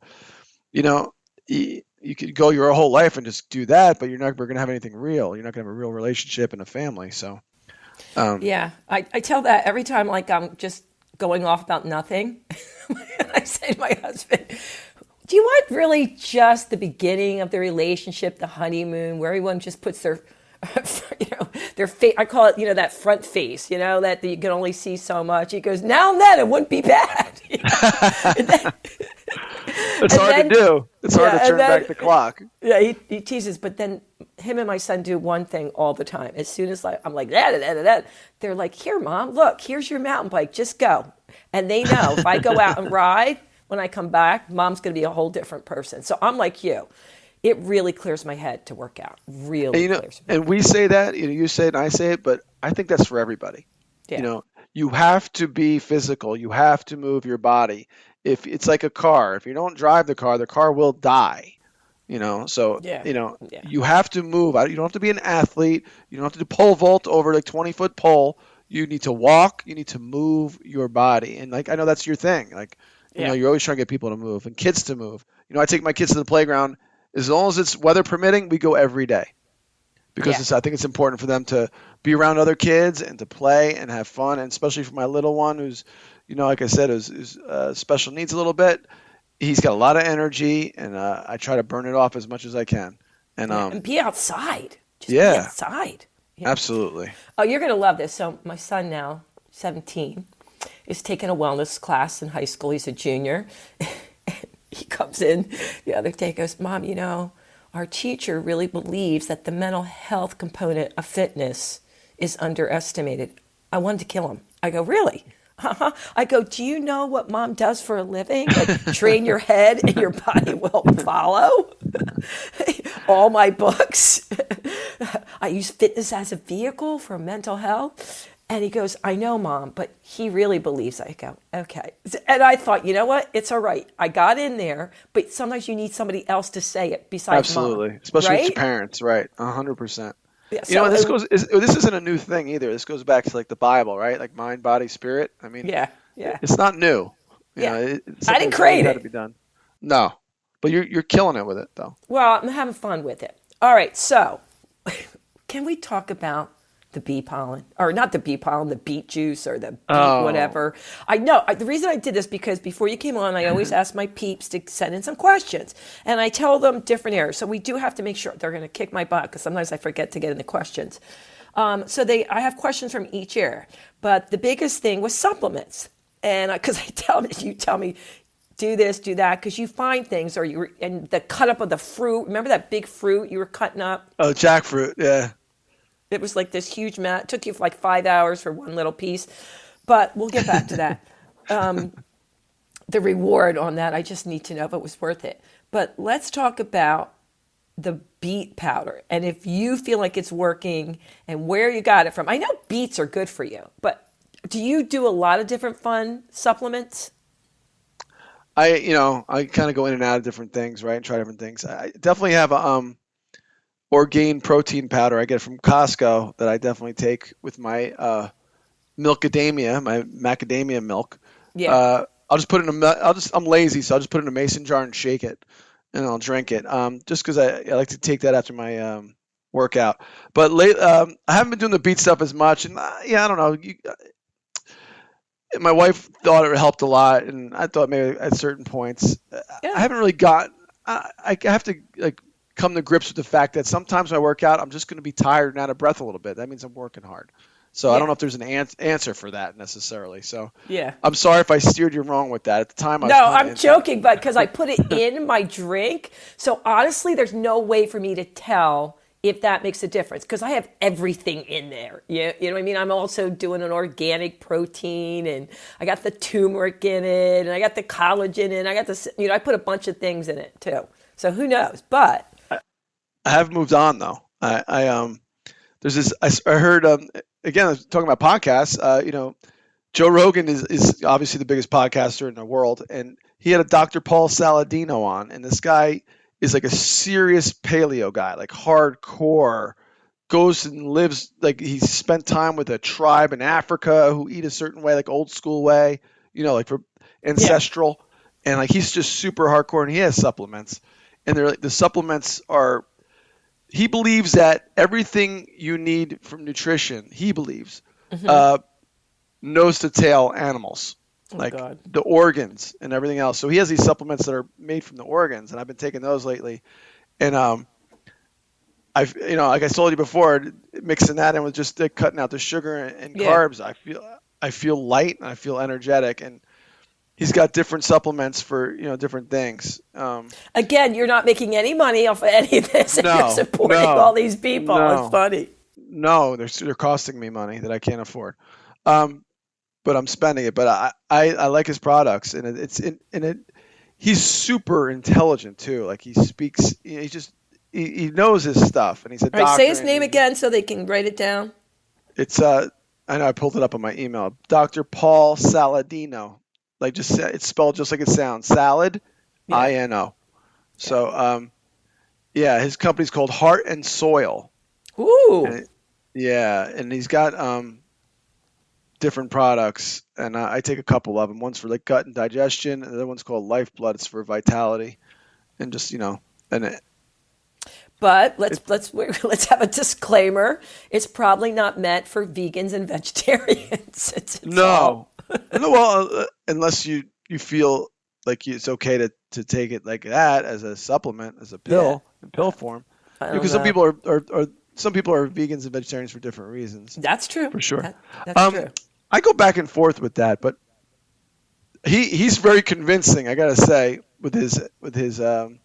you know, you, you could go your whole life and just do that, but you're not gonna have anything real. You're not gonna have a real relationship and a family. So, um, Yeah, I, I tell that every time, like I'm just going off about nothing. [laughs] I say to my husband, "Do you want really just the beginning of the relationship, the honeymoon, where everyone just puts their, [laughs] you know, their face? I call it, you know, that front face, you know, that you can only see so much." He goes, "Now and then, it wouldn't be bad." [laughs] You know? Then- [laughs] it's hard then- to do. It's hard to turn then- back the clock. Yeah, he, he teases, but then him and my son do one thing all the time. As soon as like I'm like da, da, da, da, they're like, "Here, mom, look, here's your mountain bike. Just go." And they know if I go out and ride, when I come back, mom's going to be a whole different person. So I'm like you. It really clears my head to work out. Really And you know, clears. My and we say that, you know, you say it and I say it, but I think that's for everybody. Yeah. You know, you have to be physical. You have to move your body. If it's like a car, if you don't drive the car, the car will die. You know, so Yeah. you know, Yeah. you have to move. I- You don't have to be an athlete. You don't have to do pole vault over like 20 foot pole. You need to walk. You need to move your body. And like I know that's your thing. Like you Yeah. know, you're always trying to get people to move and kids to move. You know, I take my kids to the playground as long as it's weather permitting. We go every day because Yeah. it's, I think it's important for them to be around other kids and to play and have fun, and especially for my little one who's, you know, like I said, is, is uh, special needs a little bit. He's got a lot of energy, and uh, I try to burn it off as much as I can. And um, and be outside. Just be Yeah. outside. Yeah. absolutely, Oh, you're going to love this. So, my son now, 17, is taking a wellness class in high school. He's a junior. [laughs] comes in the other day, goes, Mom, you know, our teacher really believes that the mental health component of fitness is underestimated. I wanted to kill him. I go, Really? Uh-huh. I go, Do you know what mom does for a living? Like, train your head and your body will follow. [laughs] All my books. [laughs] I use fitness as a vehicle for mental health. And he goes, I know, mom, but he really believes. I go, okay. And I thought, you know what? It's all right. I got in there, but sometimes you need somebody else to say it besides mom. absolutely, especially right? with your parents, right? A hundred percent. Yeah, You know, this goes. Is, this isn't a new thing either. This goes back to like the Bible, right? Like mind, body, spirit. I mean, Yeah, yeah. It's not new. You Yeah. know, it, I didn't create it. to be done. No, but you're you're killing it with it though. Well, I'm having fun with it. All right, so [laughs] can we talk about the bee pollen, or not the bee pollen, the beet juice, or the beet Oh. whatever? I know I, the reason I did this because before you came on, I always ask my peeps to send in some questions, and I tell them different areas. So we do have to make sure they're going to kick my butt because sometimes I forget to get in the questions. Um, so they, I have questions from each area, but the biggest thing was supplements, and because [laughs] I tell them, you tell me do this, do that, because you find things, or you were, and the cut up of the fruit. Remember that big fruit you were cutting up? Oh, jackfruit. Yeah. It was like this huge mat. Took you like five hours for one little piece, but we'll get back to that. [laughs] um, the reward on that, I just need to know if it was worth it. But let's talk about the beet powder and if you feel like it's working and where you got it from. I know beets are good for you, but do you do a lot of different fun supplements? I you know I kind of go in and out of different things, right, and try different things. I definitely have a um, Orgain protein powder I get from Costco that I definitely take with my uh, milkadamia, my macadamia milk. Yeah. Uh, I'll just put it in a. I'll just I'm lazy, so I'll just put it in a mason jar and shake it, and I'll drink it. Um, just because I, I like to take that after my um workout. But late, um, I haven't been doing the beet stuff as much, and uh, yeah, I don't know. You, my wife thought it helped a lot, and I thought maybe at certain points. Uh, Yeah. I haven't really got. I, I have to like come to grips with the fact that sometimes when I work out, I'm just going to be tired and out of breath a little bit. That means I'm working hard. So I don't know if there's an ans- answer for that necessarily. So Yeah. I'm sorry if I steered you wrong with that. At the time, I No, I'm joking, but because I put it in my drink. So honestly, there's no way for me to tell if that makes a difference because I have everything in there. You, you know what I mean? I'm also doing an organic protein and I got the turmeric in it and I got the collagen in it. I got the, you know, I put a bunch of things in it too. So who knows? But I have moved on though. I, I um, there's this. I heard um, again I was talking about podcasts. Uh, you know, Joe Rogan is is obviously the biggest podcaster in the world, and he had a Dr. Paul Saladino on, and this guy is like a serious paleo guy, like hardcore. Goes and lives like he spent time with a tribe in Africa who eat a certain way, like old school way, you know, like for ancestral, and like he's just super hardcore, and he has supplements, and they're like the supplements are he believes that everything you need from nutrition, he believes, uh, nose to tail animals, like God. the organs and everything else. So he has these supplements that are made from the organs, and I've been taking those lately. And um, I've you know, like I told you before, mixing that in with just cutting out the sugar and, and Yeah. carbs, I feel I feel light and I feel energetic. And he's got different supplements for you know different things. Um, again, you're not making any money off of any of this and No, you're supporting no, all these people. no. It's funny. No, they're they're costing me money that I can't afford. Um, but I'm spending it. But I, I, I like his products, and it, it's in, and it he's super intelligent too. Like he speaks, he just he, he knows his stuff, and he's a All right, doctor. say his name he- again so they can write it down. It's uh, I know I pulled it up on my email. Dr. Paul Saladino, like just it's spelled just like it sounds. Salad, Yeah. I N O. So um, yeah, his company's called Heart and Soil. Ooh. And it- Yeah, and he's got um different products, and I, I take a couple of them. One's for like gut and digestion, and the other one's called Lifeblood. It's for vitality, and just you know, and it, But let's let's [laughs] let's have a disclaimer. It's probably not meant for vegans and vegetarians. [laughs] It's, it's all- no. Well, uh, unless you you feel like it's okay to to take it like that as a supplement, as a pill in pill form, because some people are, are, are some people are vegans and vegetarians for different reasons. That's true. For sure. That- that's Um, true. I go back and forth with that, but he he's very convincing. I gotta say with his with his. Um,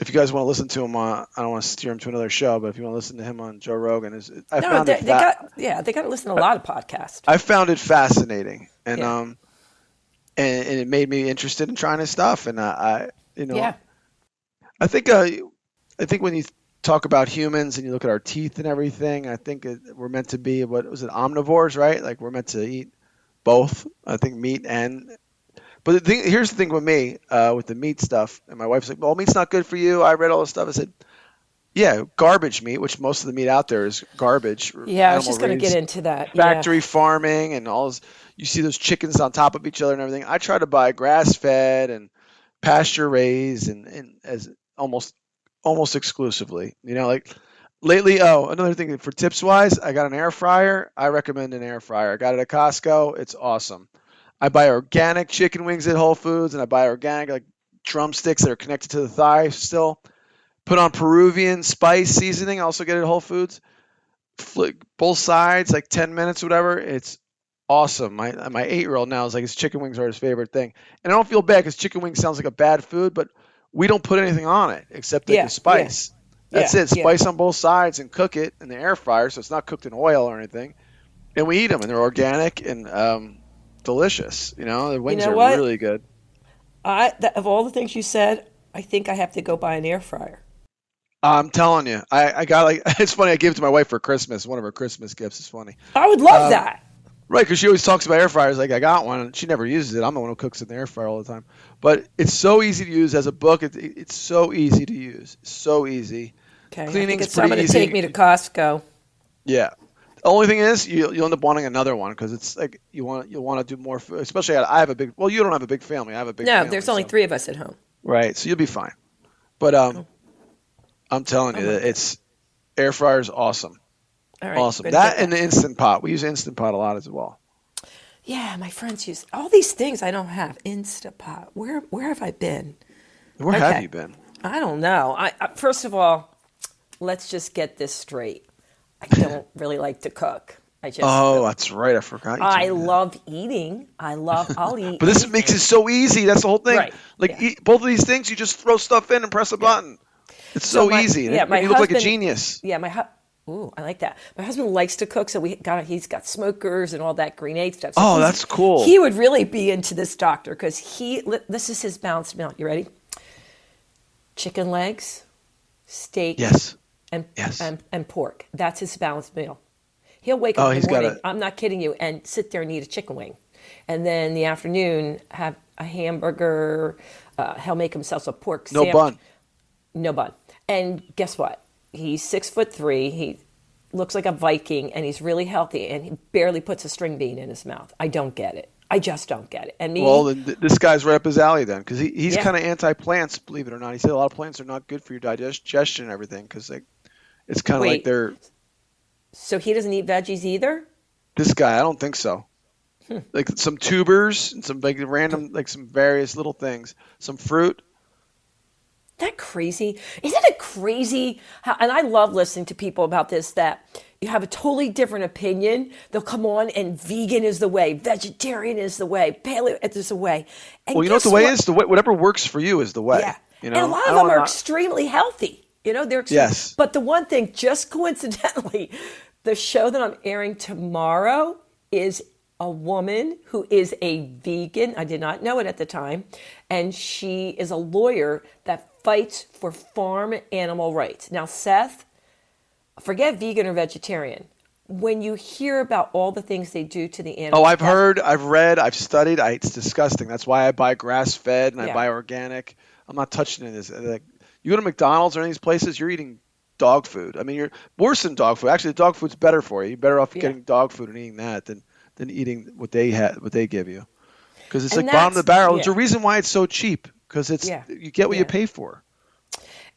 if you guys want to listen to him on, I don't want to steer him to another show, but if you want to listen to him on Joe Rogan, is I No, found they, it they got yeah, they got to listen to a lot of podcasts. I found it fascinating, and Yeah. um, and, and it made me interested in trying his stuff, and I, I you know, Yeah. I think uh, I think when you talk about humans and you look at our teeth and everything, I think it, we're meant to be what was it omnivores, right? Like we're meant to eat both. I think meat and. But the thing, here's the thing with me, uh, with the meat stuff, and my wife's like, "Well, meat's not good for you." I read all this stuff. I said, "Yeah, garbage meat, which most of the meat out there is garbage." Yeah, I was just going to get into that. Yeah. factory farming and all this, you see those chickens on top of each other and everything. I try to buy grass fed and pasture raised and, and as almost almost exclusively. You know, like lately, oh, another thing for tips wise, I got an air fryer. I recommend an air fryer. I got it at Costco. It's awesome. I buy organic chicken wings at Whole Foods and I buy organic like drumsticks that are connected to the thigh still. Put on Peruvian spice seasoning. I also get it at Whole Foods flick both sides like 10 minutes whatever it's awesome my my eight year old now is like his chicken wings are his favorite thing and i don't feel bad because chicken wings sounds like a bad food but we don't put anything on it except like Yeah, the spice that's Yeah, it yeah. spice on both sides and cook it in the air fryer so it's not cooked in oil or anything and we eat them and they're organic and um, delicious you know the wings know are what? really good I that, of all the things you said, I think I have to go buy an air fryer. i'm telling you I, I got like [laughs] it's funny i gave it to my wife for christmas one of her christmas gifts is funny I would love Um, that. Right, because she always talks about air fryers. Like I got one, and she never uses it. I'm the one who cooks in the air fryer all the time. But it's so easy to use as a book. It, it- it's so easy to use. So easy. Okay, I think cleaning's it's, I'm pretty going to easy. take me to Costco. Yeah. The only thing is, you you'll end up wanting another one because it's like you want you want to do more. Especially I I have a big. Well, you don't have a big family. I have a big. No, family, there's only so- three of us at home. Right, so you'll be fine. But um, I'm telling you, Oh that it's air fryer is awesome. All right, awesome. That and the instant pot. We use instant pot a lot as well. Yeah, my friends use all these things I don't have. Instapot. Where where have I been? Where have you been? I don't know. I, I first of all, let's just get this straight. I don't really like to cook. I just Oh, that's right. I forgot. I that. love eating. I love I'll [laughs] eat. But this anything. makes it so easy. That's the whole thing. Right, Like yeah. eat, both of these things, you just throw stuff in and press a button. It's so, So my- easy. yeah, my you look like a husband- genius. Yeah, my hu- Ooh, I like that. My husband likes to cook, so we got he's got smokers and all that grenade stuff. So Oh, that's cool. He would really be into this doctor because he this is his balanced meal. You ready? Chicken legs, steak, Yes. And, Yes. and and pork. That's his balanced meal. He'll wake up Oh, in he's the got morning. a- I'm not kidding you, and sit there and eat a chicken wing, and then the afternoon have a hamburger. Uh, he'll make himself a pork No sandwich. bun. No bun. And guess what? He's six foot three. He looks like a Viking, and he's really healthy, and he barely puts a string bean in his mouth. I don't get it. I just don't get it. And me, Well, then this guy's right up his alley then, because he, he's Yeah. kind of anti-plants, believe it or not. He said a lot of plants are not good for your digestion and everything, because like, it's kind of like they're so he doesn't eat veggies either. this guy. I don't think so. Hmm. Like some tubers and some like random, like some various little things, some fruit. that crazy? Isn't it crazy? How, and I love listening to people about this that you have a totally different opinion. They'll come on and vegan is the way, vegetarian is the way, paleo is the way. And Well, you know what the way is. The way, whatever works for you is the way. Yeah. You know, and a lot of them are wanna- extremely healthy. You know, they're extreme. Yes. But the one thing, just coincidentally, [laughs] the show that I'm airing tomorrow is a woman who is a vegan. I did not know it at the time. And she is a lawyer that fights for farm animal rights. Now, Seth, forget vegan or vegetarian. When you hear about all the things they do to the animals. Oh, I've heard, I've read, I've studied. I, it's disgusting. That's why I buy grass fed and I buy organic. I'm not touching of. Like, you go to McDonald's or any of these places, you're eating dog food. I mean, you're worse than dog food. Actually, the dog food's better for you. You're better off Yeah. getting dog food and eating that than than eating what they had, what they give you. Because it's And like bottom of the barrel. It's a reason why it's so cheap. Because it's Yeah. you get what you pay for.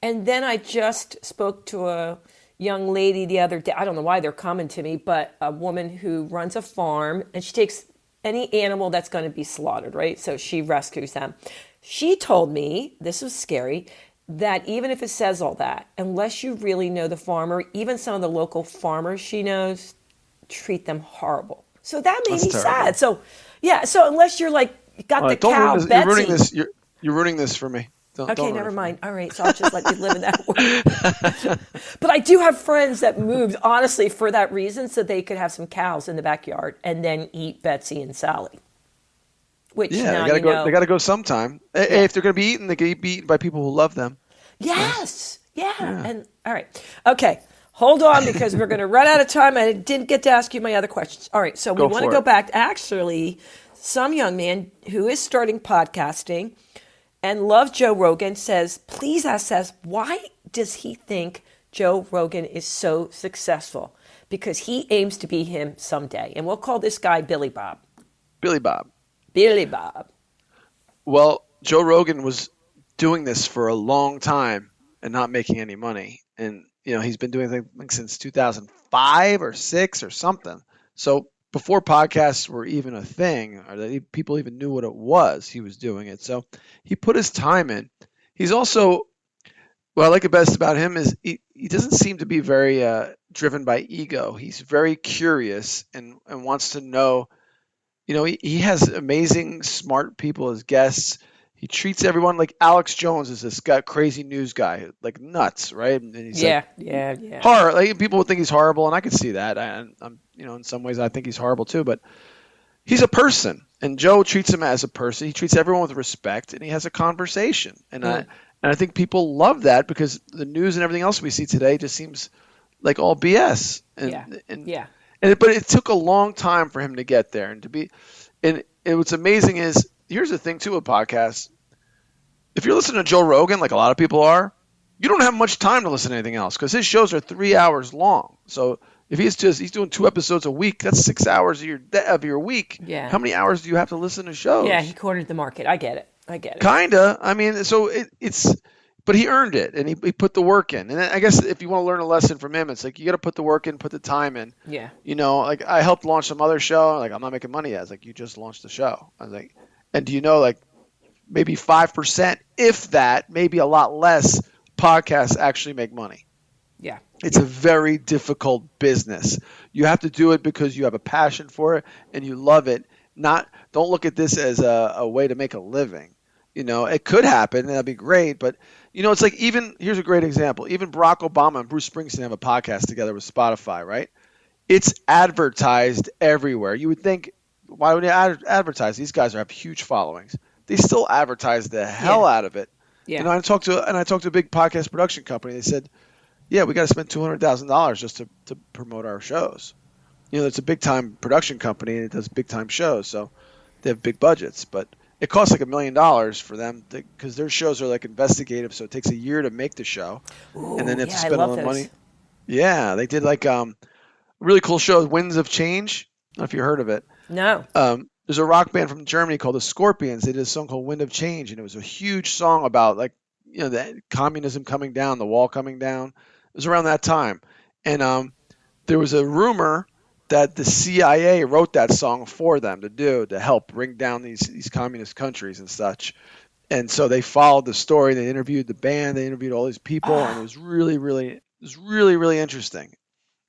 And then I just spoke to a young lady the other day. I don't know why they're coming to me, but a woman who runs a farm and she takes any animal that's going to be slaughtered, right? So she rescues them. She told me, this was scary, that even if it says all that, unless you really know the farmer, even some of the local farmers she knows treat them horrible. So that made That's me terrible. sad. So, yeah, so unless you're like, got the cow. Betsy. You're ruining this. You're, you're ruining this for me. Don't, Okay, don't never mind. All right, so I'll just let you live in that world. [laughs] but I do have friends that moved honestly for that reason, so they could have some cows in the backyard and then eat Betsy and Sally. Which Yeah, they gotta go. know. They gotta go sometime. Eh, If they're gonna be eaten, they can be eaten by people who love them. Yes. Yeah. And all right. Okay. Hold on because we're going to run out of time. I didn't get to ask you my other questions. All right. So we want to go back. Actually, some young man who is starting podcasting and loves Joe Rogan says, please ask us, why does he think Joe Rogan is so successful? Because he aims to be him someday. And we'll call this guy Billy Bob. Billy Bob. Billy Bob. Well, Joe Rogan was doing this for a long time and not making any money. And you know, he's been doing it I since 2005 or 6 or something. So before podcasts were even a thing or that people even knew what it was, he was doing it. So he put his time in. He's also what I like the best about him is he, he doesn't seem to be very uh, driven by ego. He's very curious and, and wants to know you know, he, he has amazing, smart people as guests. He treats everyone like Alex Jones is this guy, crazy news guy, like nuts, right? And he's Yeah. like, yeah. Yeah. horror. Like people would think he's horrible, and I could see that. I, I'm, you know, in some ways, I think he's horrible too. But he's a person, and Joe treats him as a person. He treats everyone with respect, and he has a conversation. And I, Mm. and I think people love that because the news and everything else we see today just seems like all BS. And, Yeah. and Yeah. And but it took a long time for him to get there and to be and, and what's amazing is here's the thing too with podcasts if you're listening to joe rogan like a lot of people are you don't have much time to listen to anything else because his shows are three hours long so if he's just he's doing two episodes a week that's six hours of your of your week Yeah. how many hours do you have to listen to shows Yeah. He cornered the market. I get it. I get it. Kinda. I mean, so it, it's, but he earned it, and he, he put the work in. And I guess if you want to learn a lesson from him, it's like you got to put the work in, put the time in. Yeah. You know, like I helped launch some other show. Like I'm not making money yet. It's like you just launched the show. I was like, and do you know, like maybe five percent, if that, maybe a lot less, podcasts actually make money. Yeah. It's a very difficult business. You have to do it because you have a passion for it and you love it. Not don't look at this as a, a way to make a living. You know, it could happen and that'd be great, but you know, it's like even here's a great example. Even Barack Obama and Bruce Springsteen have a podcast together with Spotify, right? It's advertised everywhere. You would think, why would they ad- advertise? These guys have huge followings. They still advertise the hell Yeah. out of it. Yeah. You know, I talked to and I talked to a big podcast production company. They said, "Yeah, we got to spend two hundred thousand dollars just to, to promote our shows." You know, it's a big time production company and it does big time shows, so they have big budgets. But it costs like a million dollars for them because their shows are like investigative, so it takes a year to make the show, and then they have yeah, to spend all the those. money. Yeah, they did like um, a really cool show, Winds of Change. I don't know if you heard of it No. um, there's a rock band from Germany called the Scorpions. They did a song called "Wind of Change," and it was a huge song about like you know the communism coming down, the wall coming down. It was around that time, and um, there was a rumor that the CIA wrote that song for them to do to help bring down these these communist countries and such. And so they followed the story. They interviewed the band. They interviewed all these people, and it was really, really, it was really, really interesting.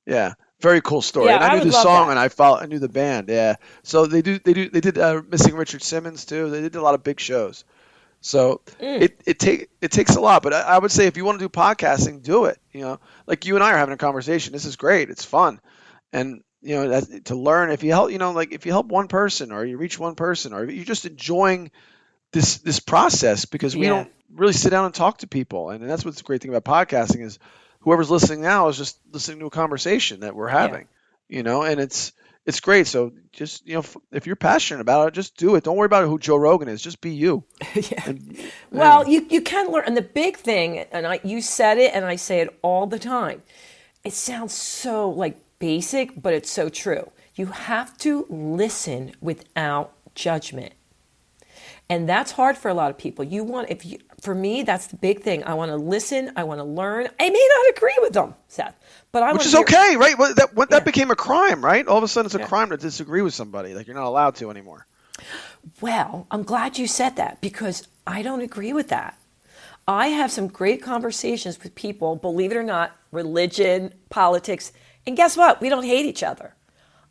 Yeah, very cool story. Yeah, and I, I knew the song, that. and I followed, I knew the band. Yeah, so they do, they do, they did uh, missing Richard Simmons too. They did a lot of big shows. So Mm. it it take it takes a lot, but I, I would say if you want to do podcasting, do it. You know, like you and I are having a conversation. This is great. It's fun, and you know, that, to learn if you help, you know, like if you help one person or you reach one person or you're just enjoying this this process because we Yeah. don't really sit down and talk to people, and that's what's the great thing about podcasting is whoever's listening now is just listening to a conversation that we're having, you know, and it's it's great. So just you know, if you're passionate about it, just do it. Don't worry about who Joe Rogan is. Just be you. [laughs] yeah. And, Well, you, you can learn. And the big thing, and I, you said it, and I say it all the time. It sounds so like basic, but it's so true. You have to listen without judgment. And that's hard for a lot of people. You want, if you, for me, that's the big thing. I want to listen. I want to learn. I may not agree with them, Seth, but I which is okay, right? Well, that when Yeah. that became a crime, right? All of a sudden, it's a Yeah. crime to disagree with somebody. Like you're not allowed to anymore. Well, I'm glad you said that because I don't agree with that. I have some great conversations with people, believe it or not, religion, politics, and guess what? We don't hate each other.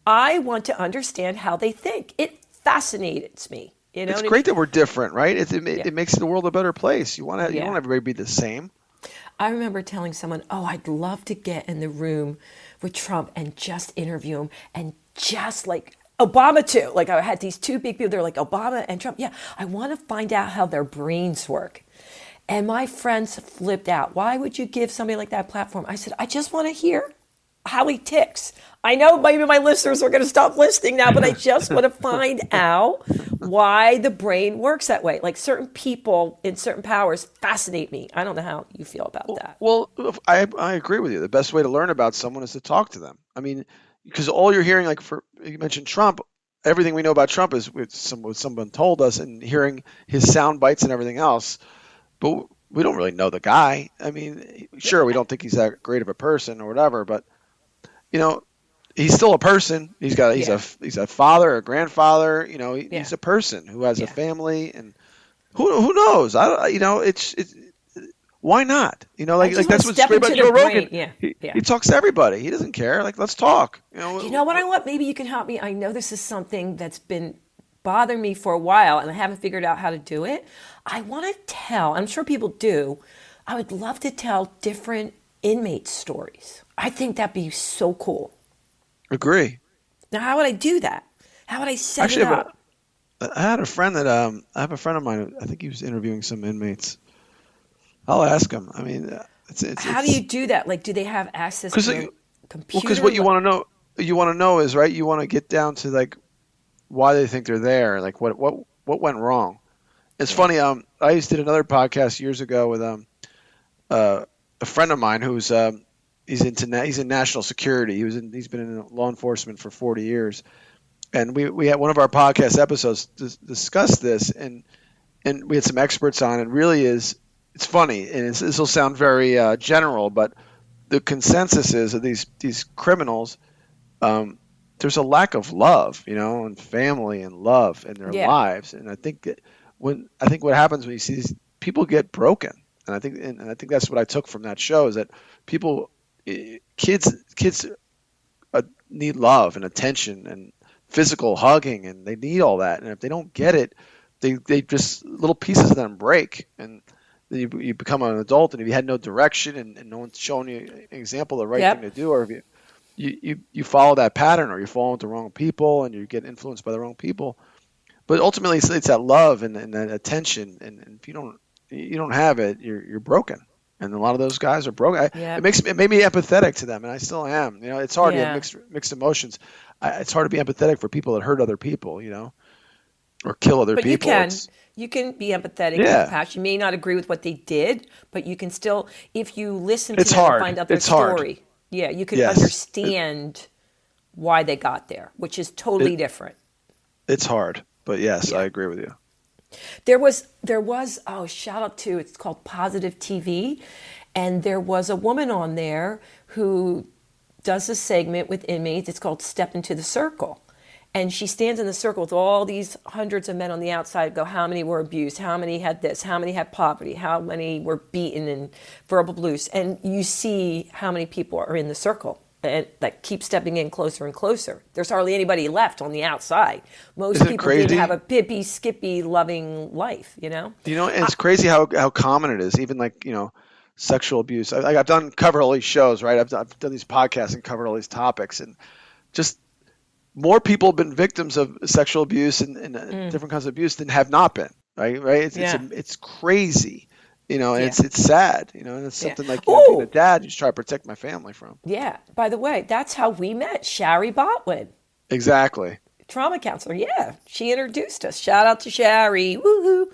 I want to understand how they think. It fascinates me. You know, It's and great that we're different, right? It, it, Yeah. it makes the world a better place. You want to, you Yeah. don't want everybody to be the same. I remember telling someone, "Oh, I'd love to get in the room with Trump and just interview him and just like Obama too. Like I had these two big people. They're like Obama and Trump. Yeah, I want to find out how their brains work." And my friends flipped out. Why would you give somebody like that platform? I said, "I just want to hear how he ticks. I know maybe my listeners are going to stop listening now, but I just want to [laughs] find out why the brain works that way. Like certain people in certain powers fascinate me. I don't know how you feel about that. Well, I I agree with you. The best way to learn about someone is to talk to them. I mean, because all you're hearing, like for you mentioned Trump, everything we know about Trump is with some what someone told us, and hearing his sound bites and everything else. But we don't really know the guy. I mean, sure, we don't think he's that great of a person or whatever, but you know, he's still a person. He's got he's Yeah. a he's a father, a grandfather. You know, he, Yeah. he's a person who has Yeah. a family, and who who knows? I you know, it's it's why not? You know, like like that's what's great about Joe. Rogan. Yeah, He, yeah. he talks to everybody. He doesn't care. Like let's talk. You know, You know what I want? Maybe you can help me. I know this is something that's been bothering me for a while and I haven't figured out how to do it. I want to tell, I'm sure people do, I would love to tell different inmate stories. I think that'd be so cool. agree. Now, how would I do that? How would I set Actually, it up? I had a friend that um I have a friend of mine. I think he was interviewing some inmates. I'll ask him. I mean, uh, it's it's How do you do that? Like, do they have access to it- computer? because what you want to know you want to know is right. You want to get down to like why they think they're there. Like what what what went wrong. It's funny. Um, I just did another podcast years ago with um uh, a friend of mine who's um he's into na- he's in national security. He was in, he's been in law enforcement for 40 years, and we we had one of our podcast episodes dis- discussed this, and and we had some experts on. It really is it's funny, and it's, this will sound very uh, general, but the consensus is that these these criminals, um, there's a lack of love, you know, and family and love in their Yeah. lives, and I think when I think what happens when you see these people get broken, and I think and I think that's what I took from that show is that people, kids, kids uh, need love and attention and physical hugging, and they need all that, and if they don't get it, they they just little pieces of them break, and you, you become an adult, and if you had no direction and, and no one's showing you an example of the right Yep. thing to do, or if you you, you you follow that pattern or you fall with the wrong people and you get influenced by the wrong people. But ultimately, it's, it's that love and, and that attention, and, and if you don't you don't have it, you're you're broken. And a lot of those guys are broke. I, Yeah. It makes it made me empathetic to them, and I still am. You know, it's hard to have mixed mixed emotions. I, it's hard to be empathetic for people that hurt other people. You know, or kill other But people. you can. It's- You can be empathetic Yeah. and compassionate. You may not agree with what they did, but you can still, if you listen to It's them hard. and find out their It's hard. story, yeah, you can Yes. understand why they got there, which is totally It- different. it's hard, but yes, I agree with you. There was there was oh shout out to it's called Positive TV, and there was a woman on there who does a segment with inmates. It's called Step into the Circle. And she stands in the circle with all these hundreds of men on the outside. Go, how many were abused? How many had this? How many had poverty? How many were beaten and verbal abuse? And you see how many people are in the circle that keep stepping in closer and closer. There's hardly anybody left on the outside. Most Isn't people crazy? have a pippy, skippy, loving life. You know? You know, and it's crazy how, how common it is. Even like you know, sexual abuse. I, I've done covered all these shows, right? I've done, I've done these podcasts and covered all these topics, and just more people have been victims of sexual abuse and, and uh, different kinds of abuse than have not been. Right, right. It's Yeah. it's, it's crazy, you know, and Yeah. it's it's sad, you know, and it's Yeah. something like you know, being a dad, you just try to protect my family from. Yeah. By the way, that's how we met. Shari Botwin, Exactly. trauma counselor. Yeah, she introduced us. Shout out to Shari. Woohoo.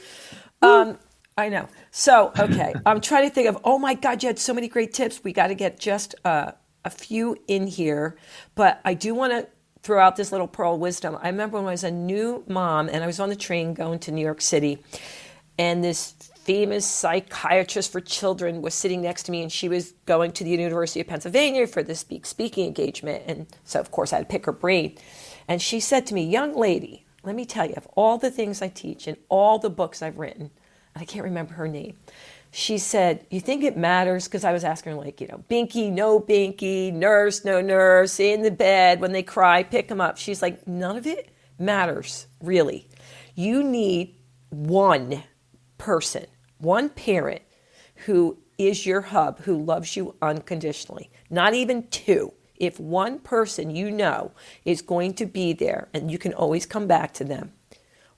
Um, I know. So okay, [laughs] I'm trying to think of. Oh my God, you had so many great tips. We got to get just uh, a few in here, but I do want to throw out this little pearl of wisdom. I remember when I was a new mom and I was on the train going to New York City, and this famous psychiatrist for children was sitting next to me and she was going to the university of pennsylvania for this big speaking engagement and so of course i had to pick her brain. And she said to me young lady let me tell you of all the things i teach and all the books i've written i can't remember her name she said you think it matters? Because i was asking her like you know binky no binky nurse no nurse in the bed when they cry pick them up. She's like none of it matters really. You need one person, one parent who is your hub, who loves you unconditionally, not even two. If one person you know is going to be there and you can always come back to them,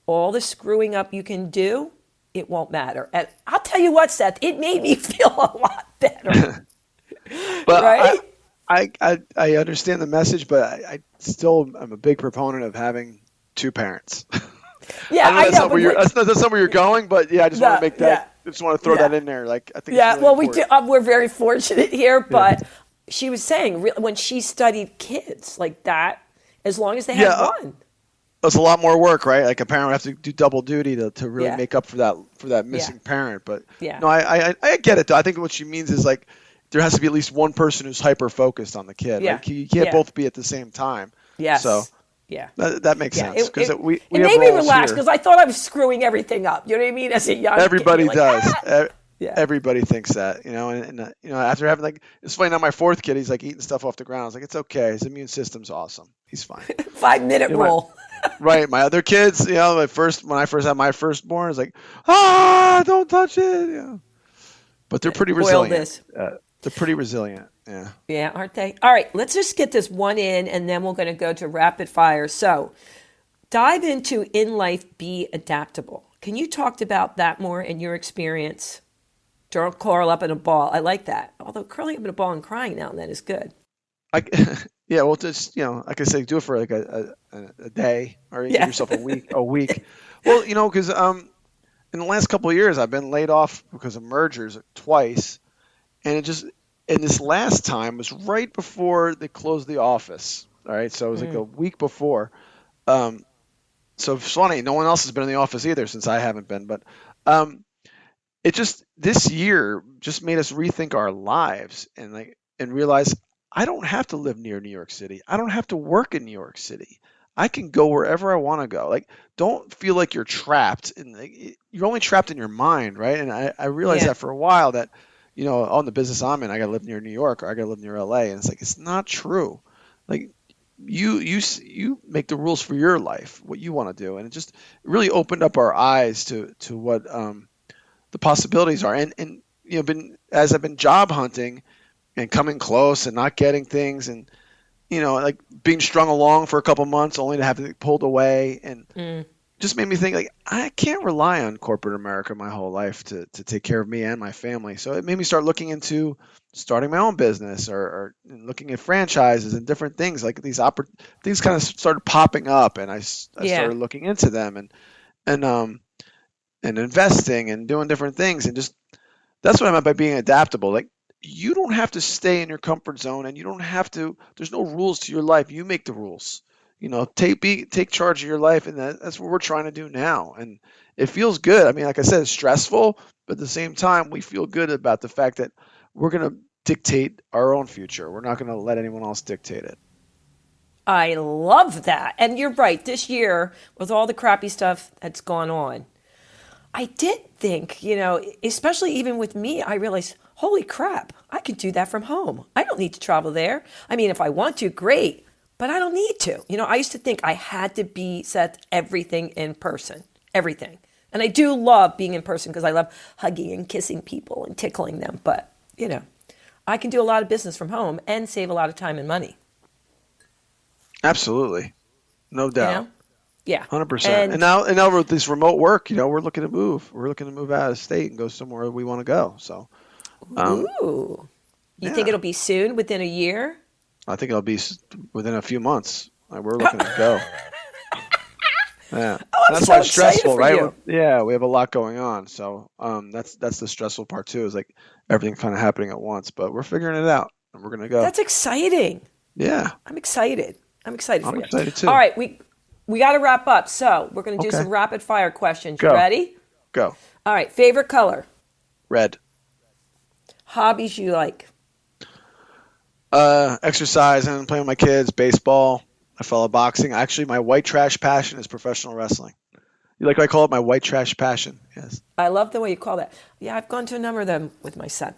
all the screwing up you can do, it won't matter. And I'll tell you what, Seth, it made me [laughs] feel a lot better. [laughs] But Right? I, I, I, I understand the message, but I, I still am a big proponent of having two parents. [laughs] Yeah, I know I that's know. not where you're, that's not, that's not where you're going, but yeah, I just want to make that. Yeah. I just want to throw Yeah. that in there. Like I think. yeah, really well, we do, important. uh, we're very fortunate [laughs] here, but she was saying re- when she studied kids like that, as long as they had Yeah, uh, one. It's a lot more work, right? Like a parent would have to do double duty to, to really Yeah. make up for that for that missing parent. But Yeah. no, I, I I get it. Though. I think what she means is like there has to be at least one person who's hyper focused on the kid. Yeah. Like you can't Yeah. both be at the same time. Yes. So yeah. that, that makes Yeah, sense it, because it- we, it made me relax because I thought I was screwing everything up. You know what I mean? As a young Everybody like, does. "Ah!" Yeah. Everybody thinks that, you know, and, and uh, you know, after having like, it's funny now. My fourth kid, he's like eating stuff off the ground. I was like, it's okay. His immune system's awesome. He's fine. [laughs] Five minute You know rule. [laughs] right. My other kids, you know, my first when I first had my firstborn, I was like, ah, don't touch it. You know. But they're pretty Boil resilient. Uh, they're pretty resilient. Yeah. Yeah, aren't they? All right, let's just get this one in and then we're going to go to rapid fire. So, dive into in life, be adaptable. Can you talk about that more in your experience? Don't curl up in a ball. I like that. Although curling up in a ball and crying now and then is good. I, [laughs] yeah, well, just you know, like I say, do it for like a, a, a day, or Yeah. give yourself a week. A week. well, you know, because um, in the last couple of years, I've been laid off because of mergers twice, and it just and this last time was right before they closed the office. All right, so it was like a week before. Um, so it's funny, no one else has been in the office either since I haven't been, but um, it just this year just made us rethink our lives and like and realize I don't have to live near New York City. I don't have to work in New York City. I can go wherever I want to go. Like, don't feel like you're trapped. And like, you're only trapped in your mind, right? And I, I realized Yeah. that for a while that, you know, on the business I'm in, I got to live near New York or I got to live near LA. And it's like it's not true. Like, you you you make the rules for your life, what you want to do, and it just really opened up our eyes to to what um, the possibilities are. And and you know, been as I've been job hunting and coming close and not getting things and you know like being strung along for a couple months only to have it pulled away and just made me think like I can't rely on corporate America my whole life to, to take care of me and my family. So it made me start looking into starting my own business or, or looking at franchises and different things like these oppor- things kind of started popping up and I Yeah. started looking into them and and um and investing and doing different things and just that's what I meant by being adaptable. Like you don't have to stay in your comfort zone and you don't have to there's no rules to your life. You make the rules. You know, take be take charge of your life and that, that's what we're trying to do now. And it feels good. I mean, like I said, it's stressful, but at the same time we feel good about the fact that we're gonna dictate our own future. We're not gonna let anyone else dictate it. I love that. And you're right. This year, with all the crappy stuff that's gone on, I did think, you know, especially even with me, I realized, holy crap, I could do that from home. I don't need to travel there. I mean, if I want to, great, but I don't need to. You know, I used to think I had to be set everything in person, everything. And I do love being in person because I love hugging and kissing people and tickling them. But, you know, I can do a lot of business from home and save a lot of time and money. Absolutely. No You doubt. know? Yeah. Hundred percent. And now, and now with this remote work, you know, we're looking to move. We're looking to move out of state and go somewhere we want to go. So, um, Ooh. You yeah. think it'll be soon, within a year? I think it'll be within a few months. Like, we're looking to go. [laughs] Yeah, Oh, that's so why it's stressful, right? you. Yeah, we have a lot going on, so um, that's that's the stressful part too. Is like everything kind of happening at once, but we're figuring it out, and we're gonna go. That's exciting. yeah, I'm excited. I'm excited for I'm you. excited, too. All right, we we got to wrap up. So we're going to do Okay. some rapid fire questions. You Go. ready? go All right. Favorite color? red. Hobbies you like? Uh, exercise and playing with my kids, baseball. I follow boxing. Actually, my white trash passion is professional wrestling. You like I call it my white trash passion? Yes. I love the way you call that. Yeah, I've gone to a number of them with my son.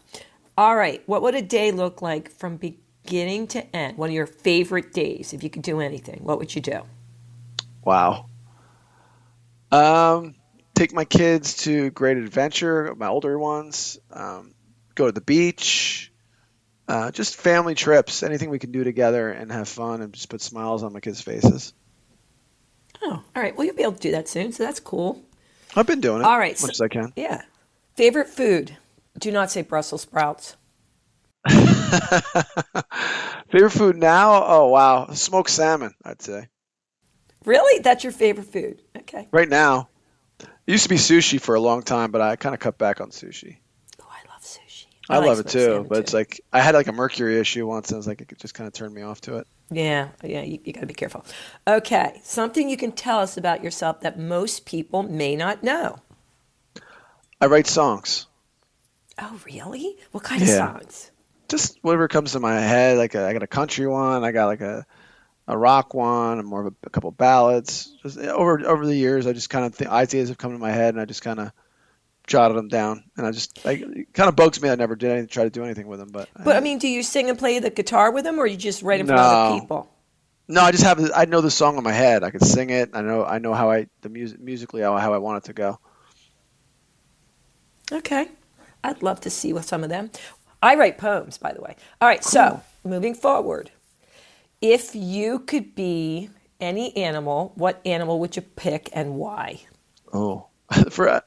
All right. What would a day look like from beginning to end? One of your favorite days, if you could do anything, what would you do? Wow. Um, take my kids to great adventure. My older ones. Um, go to the beach. Uh, just family trips. Anything we can do together and have fun and just put smiles on my kids' faces. Oh, all right. Well, you'll be able to do that soon, so that's cool. I've been doing it. All right, as much so- as I can. Yeah. Favorite food? Do not say Brussels sprouts. [laughs] Favorite food now? Oh wow, smoked salmon. I'd say Really? That's your favorite food? Okay. right now. It used to be sushi for a long time, but I kind of cut back on sushi. I love. I, like love it too, but it's like I had like a mercury issue once, and I was like, it just kind of turned me off to it. Yeah, yeah, you, you got to be careful. Okay, something you can tell us about yourself that most people may not know. I write songs, Oh, really? What kind of Yeah. songs? just whatever comes to my head. Like a, I got a country one, I got like a a rock one, and more of a, a couple ballads. Just over over the years, I just kind of think ideas have come to my head, and I just kind of jotted them down. And I just like it kind of bugs me. I never did anything, try to do anything with them, but But I uh, mean, do you sing and play the guitar with them, or you just write them for other people? No, I just have I know the song in my head. I can sing it. I know I know how I the music musically how, how I want it to go. Okay, I'd love to see what some of them. I write poems, by the way. All right, so moving forward, if you could be any animal, what animal would you pick and why? Oh, [laughs] for uh,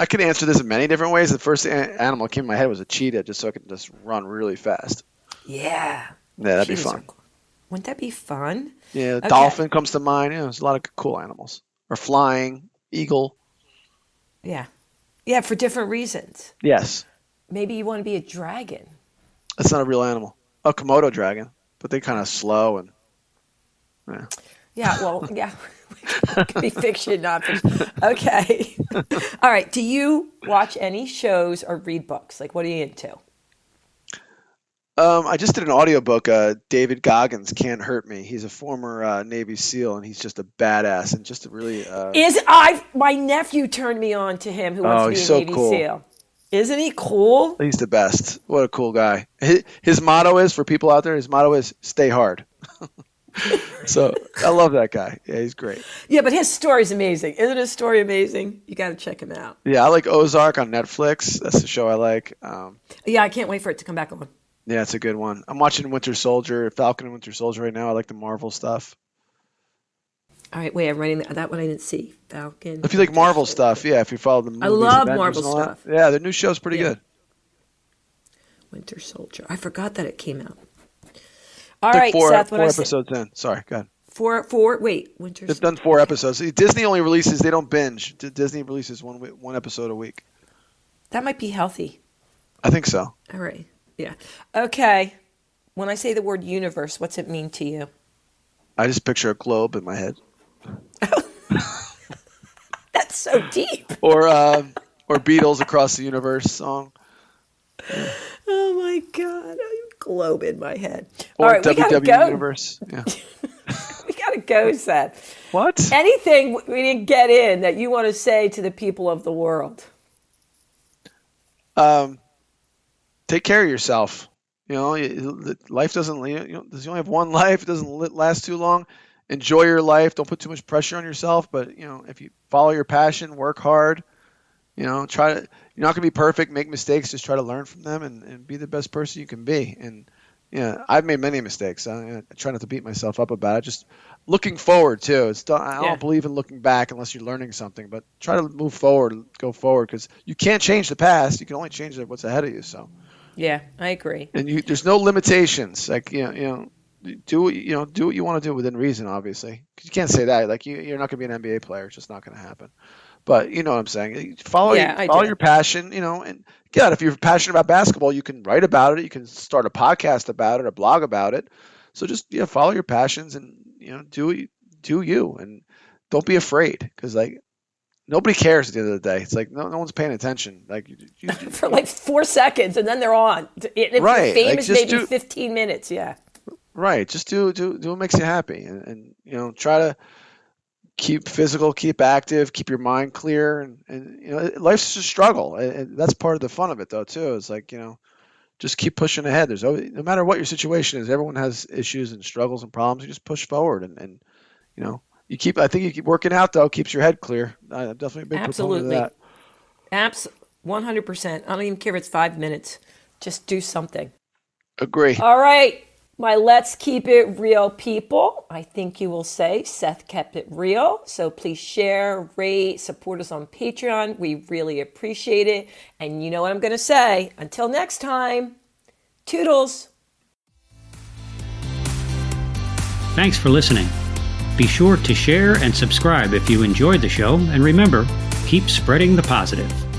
I could answer this in many different ways. The first animal that came to my head was a cheetah, just so I could just run really fast. Yeah, Yeah, that'd be fun. cool. Wouldn't that be fun? Yeah, Okay. dolphin comes to mind. Yeah, there's a lot of cool animals. Or flying eagle. Yeah, yeah, for different reasons. Yes, Maybe you want to be a dragon. that's not a real animal. A Komodo dragon, but they're kind of slow and yeah. Yeah, well, yeah. [laughs] could be fiction, not fiction. Okay. [laughs] All right. Do you watch any shows or read books? Like, what are you into? Um, I just did an audiobook. Uh, David Goggins can't hurt me. He's a former uh, Navy SEAL, and he's just a badass and just a really. Uh, Is I my nephew turned me on to him who wants Oh, to be he's a so Navy cool. SEAL. Isn't he cool? he's the best. What a cool guy. His, his motto is for people out there. His motto is "Stay hard." [laughs] [laughs] so I love that guy. Yeah, he's great. Yeah, but his story's amazing. Isn't his story amazing? You got to check him out. Yeah, I like Ozark on Netflix. That's the show I like. Um, Yeah, I can't wait for it to come back on. yeah, it's a good one. I'm watching Winter Soldier, Falcon and Winter Soldier right now. I like the Marvel stuff. All right, wait, I'm writing that, that one I didn't see. Falcon. If you like Marvel stuff, yeah. If you follow the movies, I love Marvel that, stuff. Yeah, the new show's pretty Yeah. good. Winter Soldier. I forgot that it came out. All right, four, Seth. What four I say? in. Sorry, go ahead. Four, four. Wait, Winter. They've done four episodes. Disney only releases; they don't binge. Disney releases one one episode a week. That might be healthy. I think so. All right. Yeah. Okay. When I say the word universe, what's it mean to you? I just picture a globe in my head, [laughs] That's so deep. or um, or Beatles across the universe song, Oh my god, globe in my head. or All right, we gotta go. universe. Yeah. [laughs] We gotta go, Seth. what? Anything we didn't get in that you want to say to the people of the world? Um, take care of yourself. You know, life doesn't. You know, you only have one [laughs] life. It doesn't last too long. Enjoy your life. Don't put too much pressure on yourself. But you know, if you follow your passion, work hard. You know, try to. You're not gonna be perfect. Make mistakes. Just try to learn from them and, and be the best person you can be. And yeah, I've made many mistakes. I, I try not to beat myself up about it. Just looking forward too. It's I don't Yeah. believe in looking back unless you're learning something. But try to move forward, go forward, because you can't change the past. You can only change what's ahead of you. So, Yeah, I agree. and you there's no limitations. Like you know, you know, do what you know, do what you want to do within reason. Obviously, you can't say that. Like you, you're not going to be an NBA player. It's just not going to happen. But you know what I'm saying. Follow, Yeah, your, follow your passion. You know, and yeah, if you're passionate about basketball, you can write about it. You can start a podcast about it, a blog about it. So just yeah, follow your passions and you know do do you and don't be afraid because like nobody cares at the end of the day. It's like no, no one's paying attention. Like you, you, [laughs] For like four seconds, and then they're on. If Right, you're like, famous, maybe do- 15 minutes. Yeah. right, just do do do what makes you happy and, and you know try to keep physical, keep active, keep your mind clear, and and you know life's a struggle. And that's part of the fun of it though too. It's like you know. Just keep pushing ahead. There's always, no matter what your situation is, everyone has issues and struggles and problems. You just push forward and, and you know, you keep. I think you keep working out though, keeps your head clear. I'm definitely a big Absolutely. proponent of that. Abs- 100%. I don't even care if it's five minutes. Just do something. Agree. All right, my let's keep it real people. I think you will say Seth kept it real. So please share, rate, support us on Patreon. We really appreciate it. And you know what I'm going to say. Until next time, toodles. Thanks for listening. Be sure to share and subscribe if you enjoyed the show, and remember, keep spreading the positive.